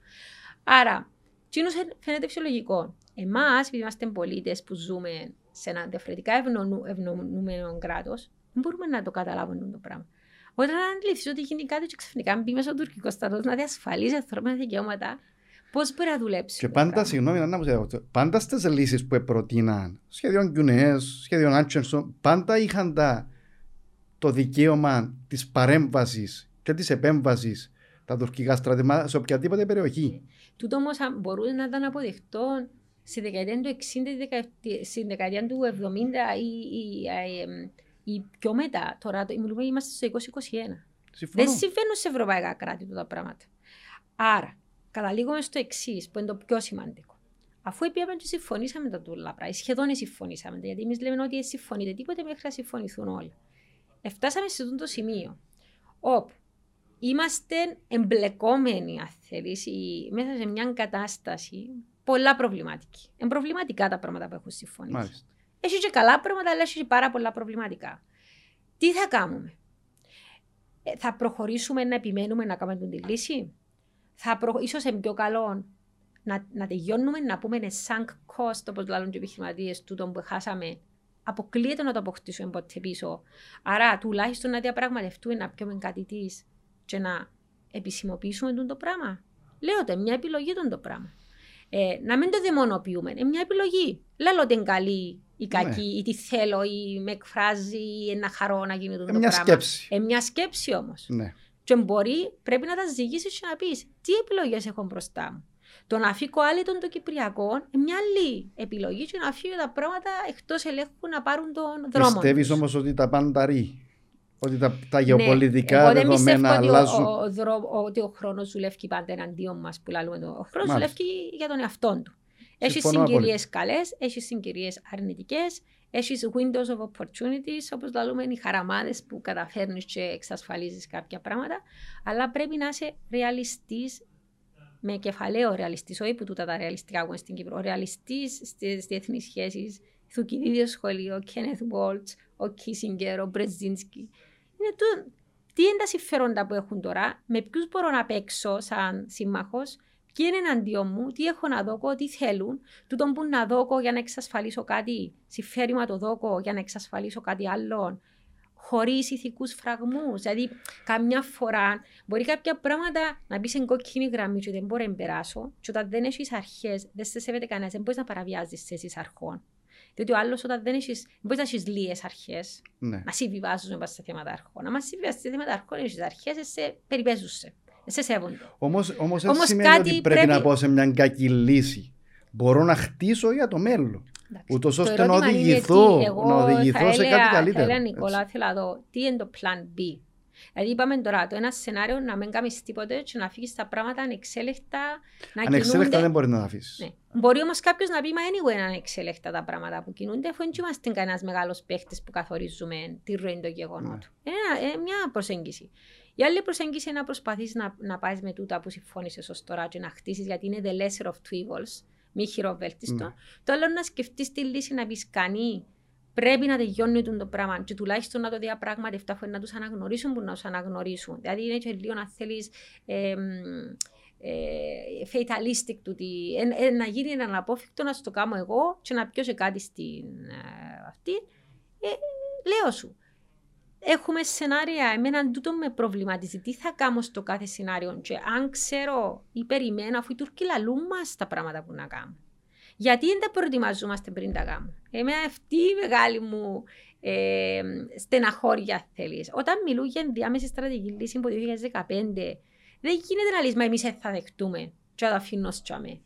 Άρα, τσίνος φαίνεται φυσιολογικό. Εμάς, επειδή είμαστε πολίτες που ζούμε σε ένα διαφορετικά ευνονου- ευνοούμενο κράτος, δεν μπορούμε να το καταλάβουμε το πράγμα. Όταν αντιληφθεί ότι γίνει κάτι και ξαφνικά μπει μέσα στο τουρκικό στρατό να διασφαλίζει ανθρώπινα δικαιώματα, πώς μπορεί να δουλέψει. Και το πάντα, πράγμα; συγγνώμη, να μου διακόψω, πάντα στις λύσεις που προτείναν, σχέδιον Γκουνές, σχέδιον Άτσενσον, πάντα είχαν τα, το δικαίωμα της παρέμβασης και της επέμβασης τα τουρκικά στρατεύματα σε οποιαδήποτε περιοχή. Τούτο όμως μπορούν να ήταν αποδεικτό στη δεκαετία του 60, στη δεκα- στη δεκαετία του 70 ή, ή, ε, εμ, ή πιο μετά. Τώρα το- μιλούμε, είμαστε στο 2021. Συμφωνώ. Δεν συμβαίνουν σε ευρωπαϊκά κράτη τούτα πράγματα. Άρα, καταλήγουμε στο εξής, που είναι το πιο σημαντικό. Αφού πήγαμε και συμφωνήσαμε τα τούλα πράγματα, σχεδόν συμφωνήσαμε, τα, γιατί εμείς λέμε ότι δεν συμφωνείτε τίποτε μέχρι να συμφωνηθούν όλα. Εφτάσαμε σε αυτό το σημείο, όπου είμαστε εμπλεκόμενοι, αν θέλεις, ή μέσα σε μια κατάσταση πολλά προβληματική. Είναι προβληματικά τα πράγματα που έχουν συμφωνήσει. Μάλιστα. Έχει και καλά πράγματα, αλλά έχει και πάρα πολλά προβληματικά. Τι θα κάνουμε, ε, θα προχωρήσουμε να επιμένουμε να κάνουμε την λύση; Θα προ... Ίσως είναι πιο καλό να, να τελειώνουμε, να πούμε είναι sunk cost, όπως λένε και οι επιχειρηματίες τούτο που χάσαμε. Αποκλείεται να το αποκτήσουμε ποτέ πίσω. Άρα τουλάχιστον να διαπραγματευτούμε, να πιούμε κάτι της και να επισημοποιήσουμε τον το πράγμα. Λέω το, μια επιλογή τον το πράγμα. Ε, να μην το δαιμονοποιούμε, είναι μια επιλογή. Λέω ότι είναι καλή ή κακή, ή τι θέλω, ή με εκφράζει, ή να χαρώ να γίνει το Ε, μια πράγμα. σκέψη. Ε, μια σκέψη όμως. Ναι. Και μπορεί, πρέπει να τα ζυγίσεις και να πεις τι επιλογές έχω μπροστά μου; Το να φύγω άλλη των το Κυπριακό είναι μια άλλη επιλογή και να φύγω τα πράγματα εκτός ελέγχου να πάρουν τον δρόμο. Πιστεύεις τους. όμως ότι τα πάντα ρί. Ότι τα, τα Ναι, γεωπολιτικά εγώ δεν πιστεύω δεδομένα ότι αλλάζουν. Ο, ο, δρό- ότι ο χρόνος δουλεύει πάντα εναντίον μας που λέμε. Ο χρόνος Μάλιστα. δουλεύει για τον εαυτό του. Έχεις Συμφωνώ συγκυρίες καλές, έχεις συγκυρίες αρνητικές, έχεις windows of opportunities, όπως λέμε οι χαραμάδες που καταφέρνεις και εξασφαλίζεις κάποια πράγματα. Αλλά πρέπει να είσαι ρεαλιστής, με κεφαλαίο ρεαλιστής, όχι που τούτα τα ρεαλιστικά που είναι στην Κύπρο. Ρεαλιστής στις διεθνείς σχέσεις, Θουκυδίδιο σχολείο, ο Κένεθ Βόλτ, ο Κίσιγκερ, ο Μπρεζίνσκι. Είναι το, τι είναι τα συμφέροντα που έχουν τώρα, με ποιους μπορώ να παίξω σαν σύμμαχος, ποιοι είναι εναντίον μου, τι έχω να δώκω, τι θέλουν, τούτον που να δώκω για να εξασφαλίσω κάτι, συμφέρει μα το δώκω για να εξασφαλίσω κάτι άλλο, χωρίς ηθικούς φραγμούς. Δηλαδή, καμιά φορά μπορεί κάποια πράγματα να μπει σε κόκκινη γραμμή και δεν μπορεί να περάσω, και όταν δεν έχεις αρχές, δεν σε σέβεται κανένας, δεν μπορείς να παραβιάζεις θέσει αρχών. Διότι ο άλλος, όταν δεν έχει, μπορείς να έχεις λίγες αρχές, Ναι. να συμβιβάζουν μέσα σε θέματα αρχών. Αν συμβιβάζει σε θέματα αρχών, έχεις αρχές, σε περιπέζουσε. Σε σέβονται. Όμως, όμως Όμως δεν σημαίνει κάτι ότι πρέπει, πρέπει- να πω σε μια κακή λύση. Μπορώ να χτίσω για το μέλλον. Εντάξει. Ούτως Το ώστε να ερώτημα είναι οδηγηθώ, τι. Εγώ να οδηγηθώ θα σε έλεγα- κάτι καλύτερο. Θα έλεγα, έτσι. Νικόλα, θέλω να δω τι είναι το plan B. Δηλαδή, είπαμε τώρα το ένα σενάριο να μην κάνεις τίποτε και να φύγεις τα πράγματα ανεξέλεκτα, να Ανεξέλεκτα κινούνται. δεν μπορεί να τα αφήσεις. Ναι. Μπορεί όμως κάποιος να πει, Μα anyway, είναι ανεξέλεκτα τα πράγματα που κινούνται, αφού δεν είμαστε κανένας μεγάλος παίχτης που καθορίζουμε τη ροή των γεγονότων. Ναι. Είναι ένα- ε, μια προσέγγιση. Η άλλη προσέγγιση είναι να προσπαθήσει να, να πάεις με τούτα που συμφώνησες ως τώρα και να χτίσεις, γιατί είναι the lesser of two evils, μη χειροβέλτιστο. Ναι. Το άλλο να σκεφτείς τη λύση να πεις κανεί πρέπει να τελειώνει το πράγμα και τουλάχιστον να το διαπραγματευτεί αφού να τους αναγνωρίσουν που να τους αναγνωρίσουν. Δηλαδή είναι και λίγο να θέλεις ε, ε, fatalistic του ότι ε, ε, να γίνει ένα αναπόφευκτο να στο κάνω εγώ και να πιω σε κάτι στην ε, αυτή. Ε, λέω σου. Έχουμε σενάρια, εμένα τούτο με προβληματίζει. Τι θα κάνω στο κάθε σενάριο; Και αν ξέρω ή περιμένω αφού οι Τούρκοι λαλούν μας τα πράγματα που να κάνουμε. Γιατί δεν τα προετοιμαζόμαστε πριν τα κάνουμε. Εμένα αυτή η μεγάλη μου ε, στεναχώρια θέλεις. Όταν μιλούν για ενδιάμεση στρατηγική λύση από το 2015, δεν γίνεται να λες, μα εμείς δεν θα δεχτούμε και θα το αφήνω στιαμε.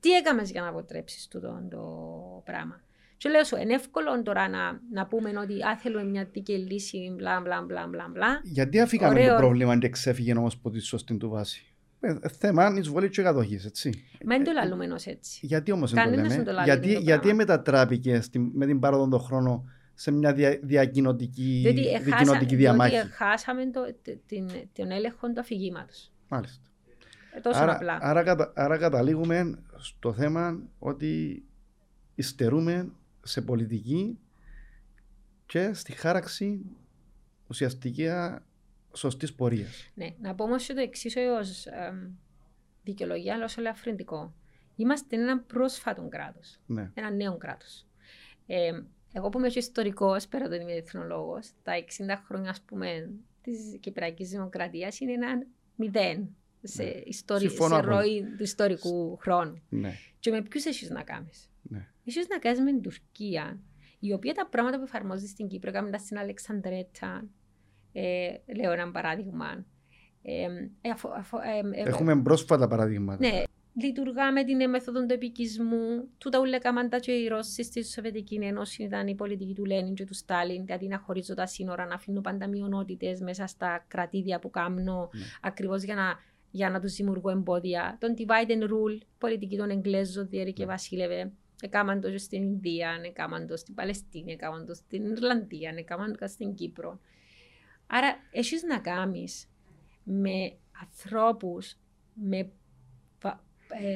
Τι έκαμες για να αποτρέψεις τούτο το πράγμα; Και λέω σου, είναι εύκολο τώρα να, να πούμε ότι α, θέλουμε μια δίκαιη λύση, μπλα μπλα μπλα μπλα μπλα. Γιατί αφήκαμε Ωραίο. το πρόβλημα και ξέφυγε όμως από τη σωστή του βάση; Ε, ε, θέμα εισβολή και κατοχής, έτσι. Μα δεν το λαλούμε ως έτσι. Γιατί όμως δεν το Κανένας λέμε. δεν το λαλεί γιατί, το γιατί πράγμα. μετατράπηκε στη, με την πάροδο των χρόνων σε μια δια, διακοινωτική, Διότι, εχάσα, δικοινοτική διότι διαμάχη. χάσαμε το, τε- την, τον έλεγχο του αφηγήματος. Μάλιστα. τόσο Άρα, απλά. άρα, κατα- άρα καταλήγουμε στο θέμα ότι υστερούμε σε πολιτική και στη χάραξη ουσιαστική σωστής πορείας. Ναι, να πω όμως το εξής ως δικαιολογία, αλλά όσο ελαφρυντικό. Είμαστε ένα πρόσφατο κράτος. Ναι. Ένα νέο κράτος. Ε, εγώ που είμαι και ιστορικός, πέρα από ότι είμαι εθνολόγος, τα 60 χρόνια ας πούμε, της Κυπριακής Δημοκρατίας είναι ένα μηδέν σε, Ναι. ιστορι... Συμφωνώ σε απόλυτα. ροή του ιστορικού χρόνου. ναι. Και με ποιους έχεις να κάνεις; ναι. Έχεις να κάνεις με την Τουρκία, η οποία τα πράγματα που εφαρμόζεις στην Κύπρο, έκαμε τα στην Αλεξανδρέτα, ε, λέω ένα παράδειγμα. Ε, ε, αφο- αφο- ε, ε, Έχουμε πρόσφατα παραδείγματα. ναι, λειτουργά με την μέθοδο του επικισμού. Τούτα ούλα έκαναν τα και οι Ρώσοι στη Σοβιετική Ένωση ήταν η πολιτική του Λένιν και του Στάλιν, δηλαδή να χωρίζω τα σύνορα, να αφήνω πάντα μειονότητες μέσα στα κρατήδια που κάνω, Ναι. ακριβώς για να, για να τους δημιουργώ εμπόδια. Τον divide and rule, πολιτική των Εγγλέζων, διέρη και Ναι. βασίλευε. Έκαναν το και στην Ινδία, έκαναν το στην Παλαιστίνη, έκαναν το στην Ιρλανδία, έκαναν το στην Κύπρο. Άρα, έχεις να κάνεις με ανθρώπους με, βα- ε,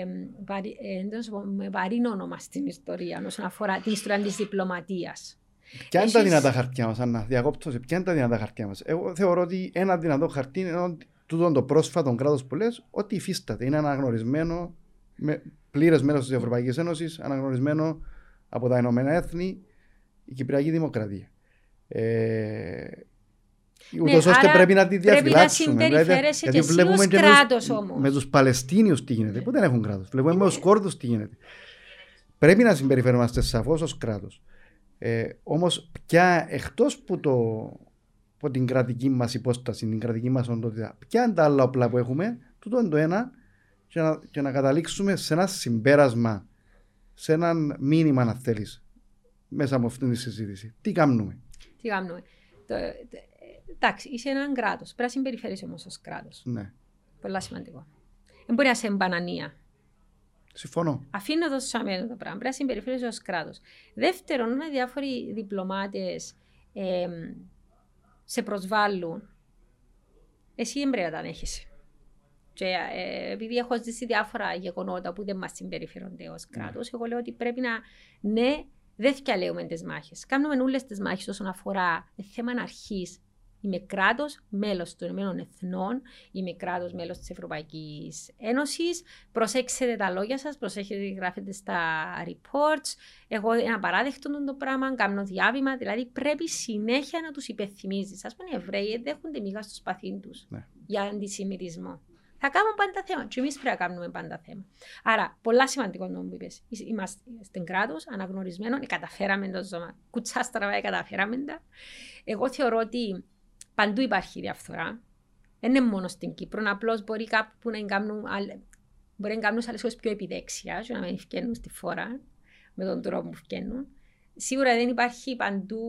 ε, βαρύ- ε, δεν θα σου πω, με βαρύ όνομα στην ιστορία όσον αφορά την ιστορία της διπλωματίας. Ποια είναι τα Έχεις- δυνατά χαρτιά μας, Ανna, διακόπτω σε, ποια είναι τα δυνατά χαρτιά μας; Εγώ θεωρώ ότι ένα δυνατό χαρτί είναι ότι τούτο το πρόσφατο κράτος που λες, ότι υφίσταται. Είναι αναγνωρισμένο, με πλήρες μέλο της Ευρωπαϊκής Ένωσης, αναγνωρισμένο από τα Ηνωμένα Έθνη, η Κυπριακή Δημοκρατία. Ε, ούτως ώστε άρα πρέπει να τη πρέπει να διαφυλάξουμε. συμπεριφέρεσαι γιατί και εσύ βλέπουμε ως και με κράτος τους- όμως. Με τους Παλαιστίνιους τι γίνεται, που δεν έχουν κράτος. Βλέπουμε με τους Κόρδους τι γίνεται. Πρέπει να συμπεριφερόμαστε σαφώς ως κράτος. Ε, Όμως, πια εκτός που το, από την κρατική μας υπόσταση, την κρατική μας οντότητα, ποια είναι τα άλλα όπλα που έχουμε, τούτο είναι το ένα, και να, και να καταλήξουμε σε ένα συμπέρασμα, σε έναν μήνυμα, αν θέλεις, μέσα από αυτήν τη συζήτηση. Τι κάνουμε; Τι κάνουμε. Το, το- ε, εντάξει, είσαι έναν κράτος. Πρέπει να συμπεριφέρεις όμως ως κράτος. Ναι. Πολύ σημαντικό. Δεν μπορεί να είσαι μπανανία. Συμφωνώ. Αφήνω το σαν το πράγμα. Πρέπει να συμπεριφέρεις ως κράτος. Δεύτερον, όταν διάφοροι διπλωμάτες σε προσβάλλουν, εσύ δεν πρέπει να τα ανέχεσαι. Και ε, επειδή έχω ζήσει διάφορα γεγονότα που δεν μας συμπεριφέρονται ως κράτος, εγώ λέω ότι πρέπει να. Ναι, δεν θυκαλέουμε τις μάχες. Κάνουμε όλες τις μάχες όσον αφορά θέμα αρχή. Είμαι κράτος μέλος των Ηνωμένων Εθνών, είμαι κράτος μέλος της Ευρωπαϊκής Ένωσης. Προσέξτε τα λόγια σας, προσέξτε τι γράφετε στα reports. Εγώ ένα παράδειγμα το πράγμα, κάνω διάβημα. Δηλαδή πρέπει συνέχεια να τους υπενθυμίζεις. Α πούμε, οι Εβραίοι δέχονται μίγα στο σπαθί τους Ναι. για αντισημιτισμό. Θα κάνουμε πάντα θέμα. Και εμείς πρέπει να κάνουμε πάντα θέμα. Άρα, πολλά σημαντικό να μου είπες. Είμαστε στην κράτος, αναγνωρισμένος, ε, καταφέραμε το ζώμα. Κουτσά στραβά, ε, καταφέραμε τα. Εγώ θεωρώ ότι παντού υπάρχει διαφθορά. Δεν είναι μόνο στην Κύπρο. Απλώς μπορεί κάπου να κάνουν, άλλ- μπορεί να κάνουν άλλες πιο επιδέξια, και να μην φτιάχνουν στη φορά με τον τρόπο που φτιάχνουν. Σίγουρα δεν υπάρχει παντού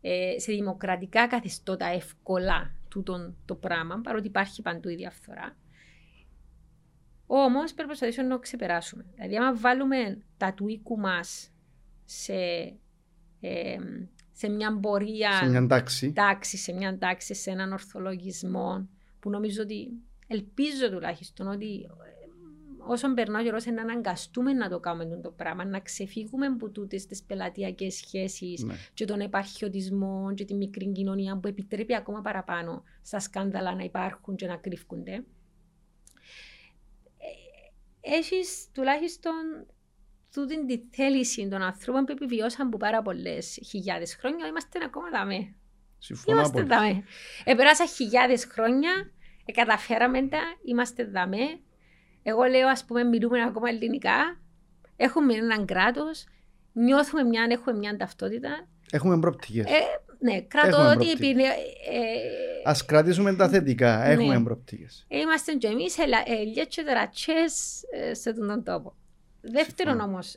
ε, σε δημοκρατικά καθεστώτα εύκολα τούτον το πράγμα, παρότι υπάρχει παντού η διαφθορά. Όμως πρέπει να προσπαθήσουμε να το ξεπεράσουμε. Δηλαδή, άμα βάλουμε τα του οίκου μας σε, ε, σε μια πορεία Σε μια τάξη. τάξη, σε μια τάξη, σε έναν ορθολογισμό, που νομίζω ότι ελπίζω τουλάχιστον ότι ε, όσο περνά ο καιρός να αναγκαστούμε να το κάνουμε το πράγμα, να ξεφύγουμε από τούτες τις πελατειακές σχέσεις Ναι. και τον επαρχιωτισμό και τη μικρή κοινωνία που επιτρέπει ακόμα παραπάνω στα σκάνδαλα να υπάρχουν και να κρύφκονται. Ε, Έχεις τουλάχιστον τούτη τη θέληση των ανθρώπων που επιβιώσαν που πάρα πολλές χιλιάδες χρόνια. Είμαστε ακόμα δαμέ; Συμφωνώ Είμαστε απόλυτα. δαμέ. Επέρασα χιλιάδες χρόνια, ε, καταφέραμε τα, είμαστε δαμέ. Εγώ λέω, ας πούμε, μιλούμε ακόμα ελληνικά. Έχουμε έναν κράτος. Νιώθουμε μια, έχουμε μια ταυτότητα. Έχουμε προοπτικές. Ε, ναι, κρατώ Έχουμε ότι προοπτικές. επί, ε, Ας κρατήσουμε τα θετικά. Ναι. Έχουμε προοπτικές. Είμαστε και εμείς ελιέ και τερατσές ε, σε αυτόν τον τόπο. Δεύτερον Συμφωνώ. όμως,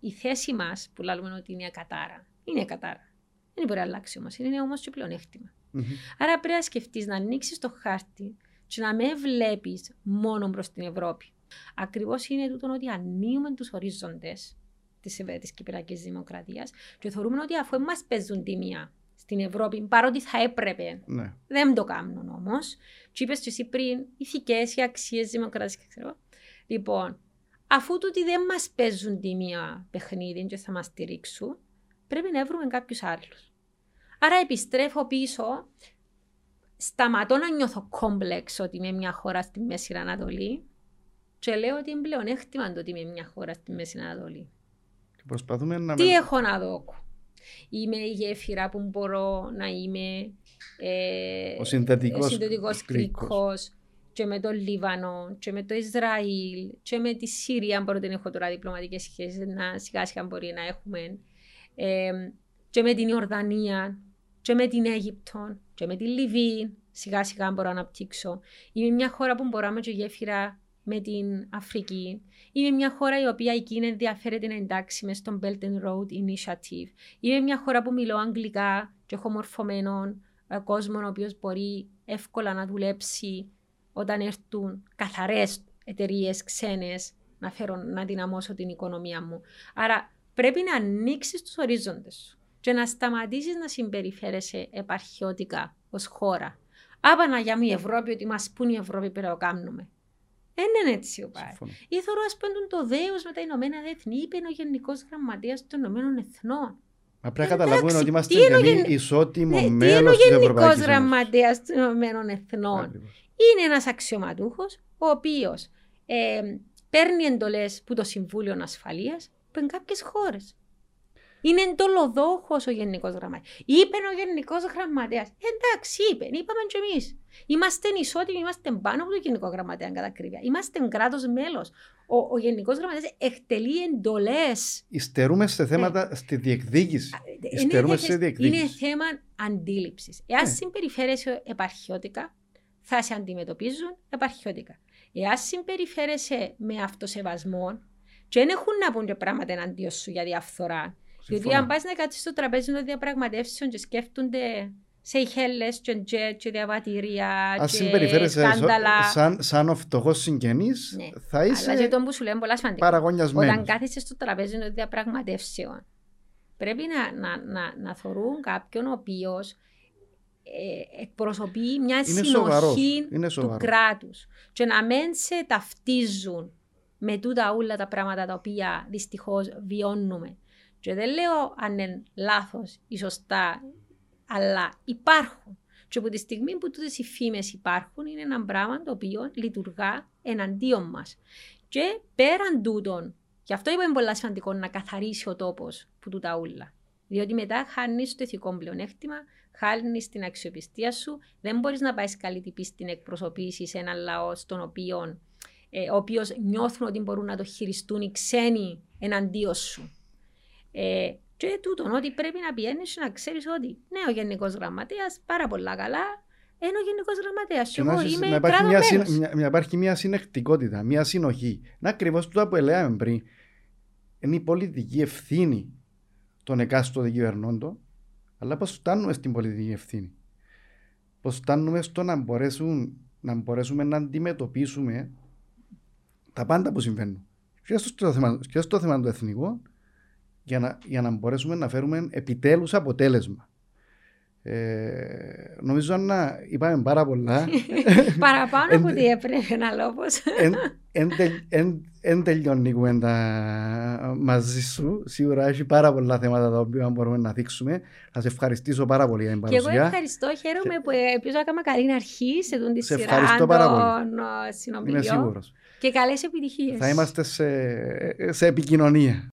η θέση μας που λέμε ότι είναι κατάρα, είναι κατάρα. Δεν μπορεί να αλλάξει όμως, είναι όμως και πλεονέκτημα. Μμμ. Άρα πρέπει να σκεφτείς να ανοίξεις το χάρτη και να με βλέπεις μόνο προς την Ευρώπη. Ακριβώς είναι τούτο ότι ανοίγουμε τους ορίζοντες της της Κυπριακής Δημοκρατίας και θεωρούμε ότι αφού μα παίζουν τη μία στην Ευρώπη, παρότι θα έπρεπε Ναι. δεν το κάνουν όμως. Του είπες εσύ πριν, ηθικές οι αξίες δημοκρατία, ξέρω. Λοιπόν, αφού τούτοι δεν μας παίζουν τη μία παιχνίδι και θα μας στηρίξουν, πρέπει να βρούμε κάποιους άλλους. Άρα επιστρέφω πίσω, σταματώ να νιώθω κόμπλεξ ότι είμαι μια χώρα στη Μέση Ανατολή και λέω ότι είναι πλεονέκτημα το ότι είμαι μια χώρα στη Μέση Ανατολή. Και προσπαθούμε να... Τι με- έχω να δω. Είμαι η γέφυρα που μπορώ να είμαι ε, Ο συνδετικός συνδετικός κρίκος. κρίκος και με το Λίβανο και με το Ισραήλ και με τη Συρία μπορώ να έχω τώρα διπλωματικές σχέσεις να σιγά σιγά μπορεί να έχουμε ε, και με την Ιορδανία και με την Αίγυπτο και με τη Λιβύη σιγά σιγά μπορώ να αναπτύξω. Είμαι μια χώρα που μπορώ να είμαι και γέφυρα με την Αφρική. Είμαι μια χώρα η οποία εκείνη ενδιαφέρεται να εντάξει μες στον Belt and Road Initiative. Είμαι μια χώρα που μιλώ αγγλικά και έχω μορφωμένο ε, κόσμο ο οποίος μπορεί εύκολα να δουλέψει όταν έρθουν καθαρές εταιρείες ξένες να, φέρω, να δυναμώσω την οικονομία μου. Άρα πρέπει να ανοίξεις τους ορίζοντες σου και να σταματήσεις να συμπεριφέρεσαι επαρχιώτικα ως χώρα. Άπανα για μια Ευρώπη ότι μας πούν η Ευρώπη πρέπει να το κάνουμε. Δεν είναι έτσι ο πάει. Συμφωνώ. Ή θεωρώ ας πούμε το δέος με τα Ηνωμένα Έθνη, είπε ο Γενικός Γραμματέας των Ηνωμένων Εθνών. Μα πρέπει να Εντάξει, καταλαβούμε ότι είμαστε τι είναι ο και εμείς γεν- ισότιμο Ναι, τι είναι ο μέλος της Γενικός Ευρωπαϊκής Ένωσης. Γραμματέας των Ηνωμένων Εθνών; Ακριβώς. Είναι ένας αξιωματούχος ο οποίος ε, παίρνει εντολές που το Συμβούλιο Ασφαλείας που είναι κάποιες χώρες. Είναι εντολοδόχος ο Γενικός Γραμματέας. Είπε ο Γενικός Γραμματέας. Εντάξει, είπε, είπαμε κι εμείς. Είμαστε ισότιμοι, είμαστε πάνω από το Γενικό Γραμματέα κατά ακρίβεια. Είμαστε κράτος μέλος. Ο, ο Γενικός Γραμματέας εκτελεί εντολές. Υστερούμε σε θέματα στη διεκδίκηση. Είναι, Υστερούμε θε- σε διεκδίκηση. είναι θέμα αντίληψης. Εάν Ναι. συμπεριφέρεσαι επαρχιώτικα, θα σε αντιμετωπίζουν επαρχιώτικα. Εάν συμπεριφέρεσαι με αυτοσεβασμό, και δεν έχουν να πούν και πράγματα εναντίον σου για διαφθορά. Διότι Συμφωνώ. αν πας να κάτσεις στο τραπέζι των διαπραγματεύσεων και σκέφτονται σε ηχέλες και τζετ και διαβατήρια Αν και συμπεριφέρεσαι σο- σκάνδαλα. σαν, σαν ο φτωχός συγγενής, Ναι. θα Αλλά είσαι και το που σου λέω είναι πολλά σημαντικό. παραγωνιασμένος. Όταν κάθεσαι στο τραπέζι των διαπραγματεύσεων, πρέπει να, να, να, να θωρούν κάποιον ο οποίος ε, εκπροσωπεί μια Είναι σοβαρός. συνοχή Είναι του σοβαρός. κράτους. Και να μην σε ταυτίζουν με τούτα όλα τα πράγματα τα οποία δυστυχώς βιώνουμε. Και δεν λέω αν είναι λάθος ή σωστά, αλλά υπάρχουν. Και από τη στιγμή που τούτες οι φήμες υπάρχουν, είναι ένα πράγμα το οποίο λειτουργά εναντίον μας. Και πέραν τούτων, γι' αυτό είπαμε πολύ σημαντικό να καθαρίσει ο τόπος που του τα ούλα. Διότι μετά χάνεις το ηθικό πλεονέκτημα, χάνεις την αξιοπιστία σου, δεν μπορείς να πάεις καλή τυπή στην εκπροσωπήσει σε ένα λαό στον οποίο, ε, ο οποίος νιώθουν ότι μπορούν να το χειριστούν οι ξένοι εναντίον σου. Ε, και τούτον, ότι πρέπει να πηγαίνεις να ξέρεις ότι ναι, ο Γενικός Γραμματέας πάρα πολλά καλά, ενώ ο Γενικός Γραμματέας. Εγώ είμαι να υπάρχει μια, μια, υπάρχει μια συνεχτικότητα, μια συνοχή. Να ακριβώς το που έλεγαμε πριν. Είναι η πολιτική ευθύνη των εκάστοτε κυβερνώντων, αλλά πώς φτάνουμε στην πολιτική ευθύνη. Πώς φτάνουμε στο να, μπορέσουν, να μπορέσουμε να αντιμετωπίσουμε τα πάντα που συμβαίνουν. Και στο θέμα, και στο θέμα του εθνικού, για να, για να μπορέσουμε να φέρουμε επιτέλους αποτέλεσμα. Ε, νομίζω να είπαμε πάρα πολλά. Παραπάνω από τι έπρεπε να λόγω. Εν τελειώνει η κουβέντα μαζί σου. Σίγουρα έχει πάρα πολλά θέματα τα οποία μπορούμε να δείξουμε. Θα σε ευχαριστήσω πάρα πολύ για την παρουσία. Και εγώ ευχαριστώ. Χαίρομαι που ελπίζω να κάνουμε καλή αρχή σε τον τη σειρά των συνομιλιών. Είμαι σίγουρος. Και καλές επιτυχίες. Θα είμαστε σε, σε επικοινωνία.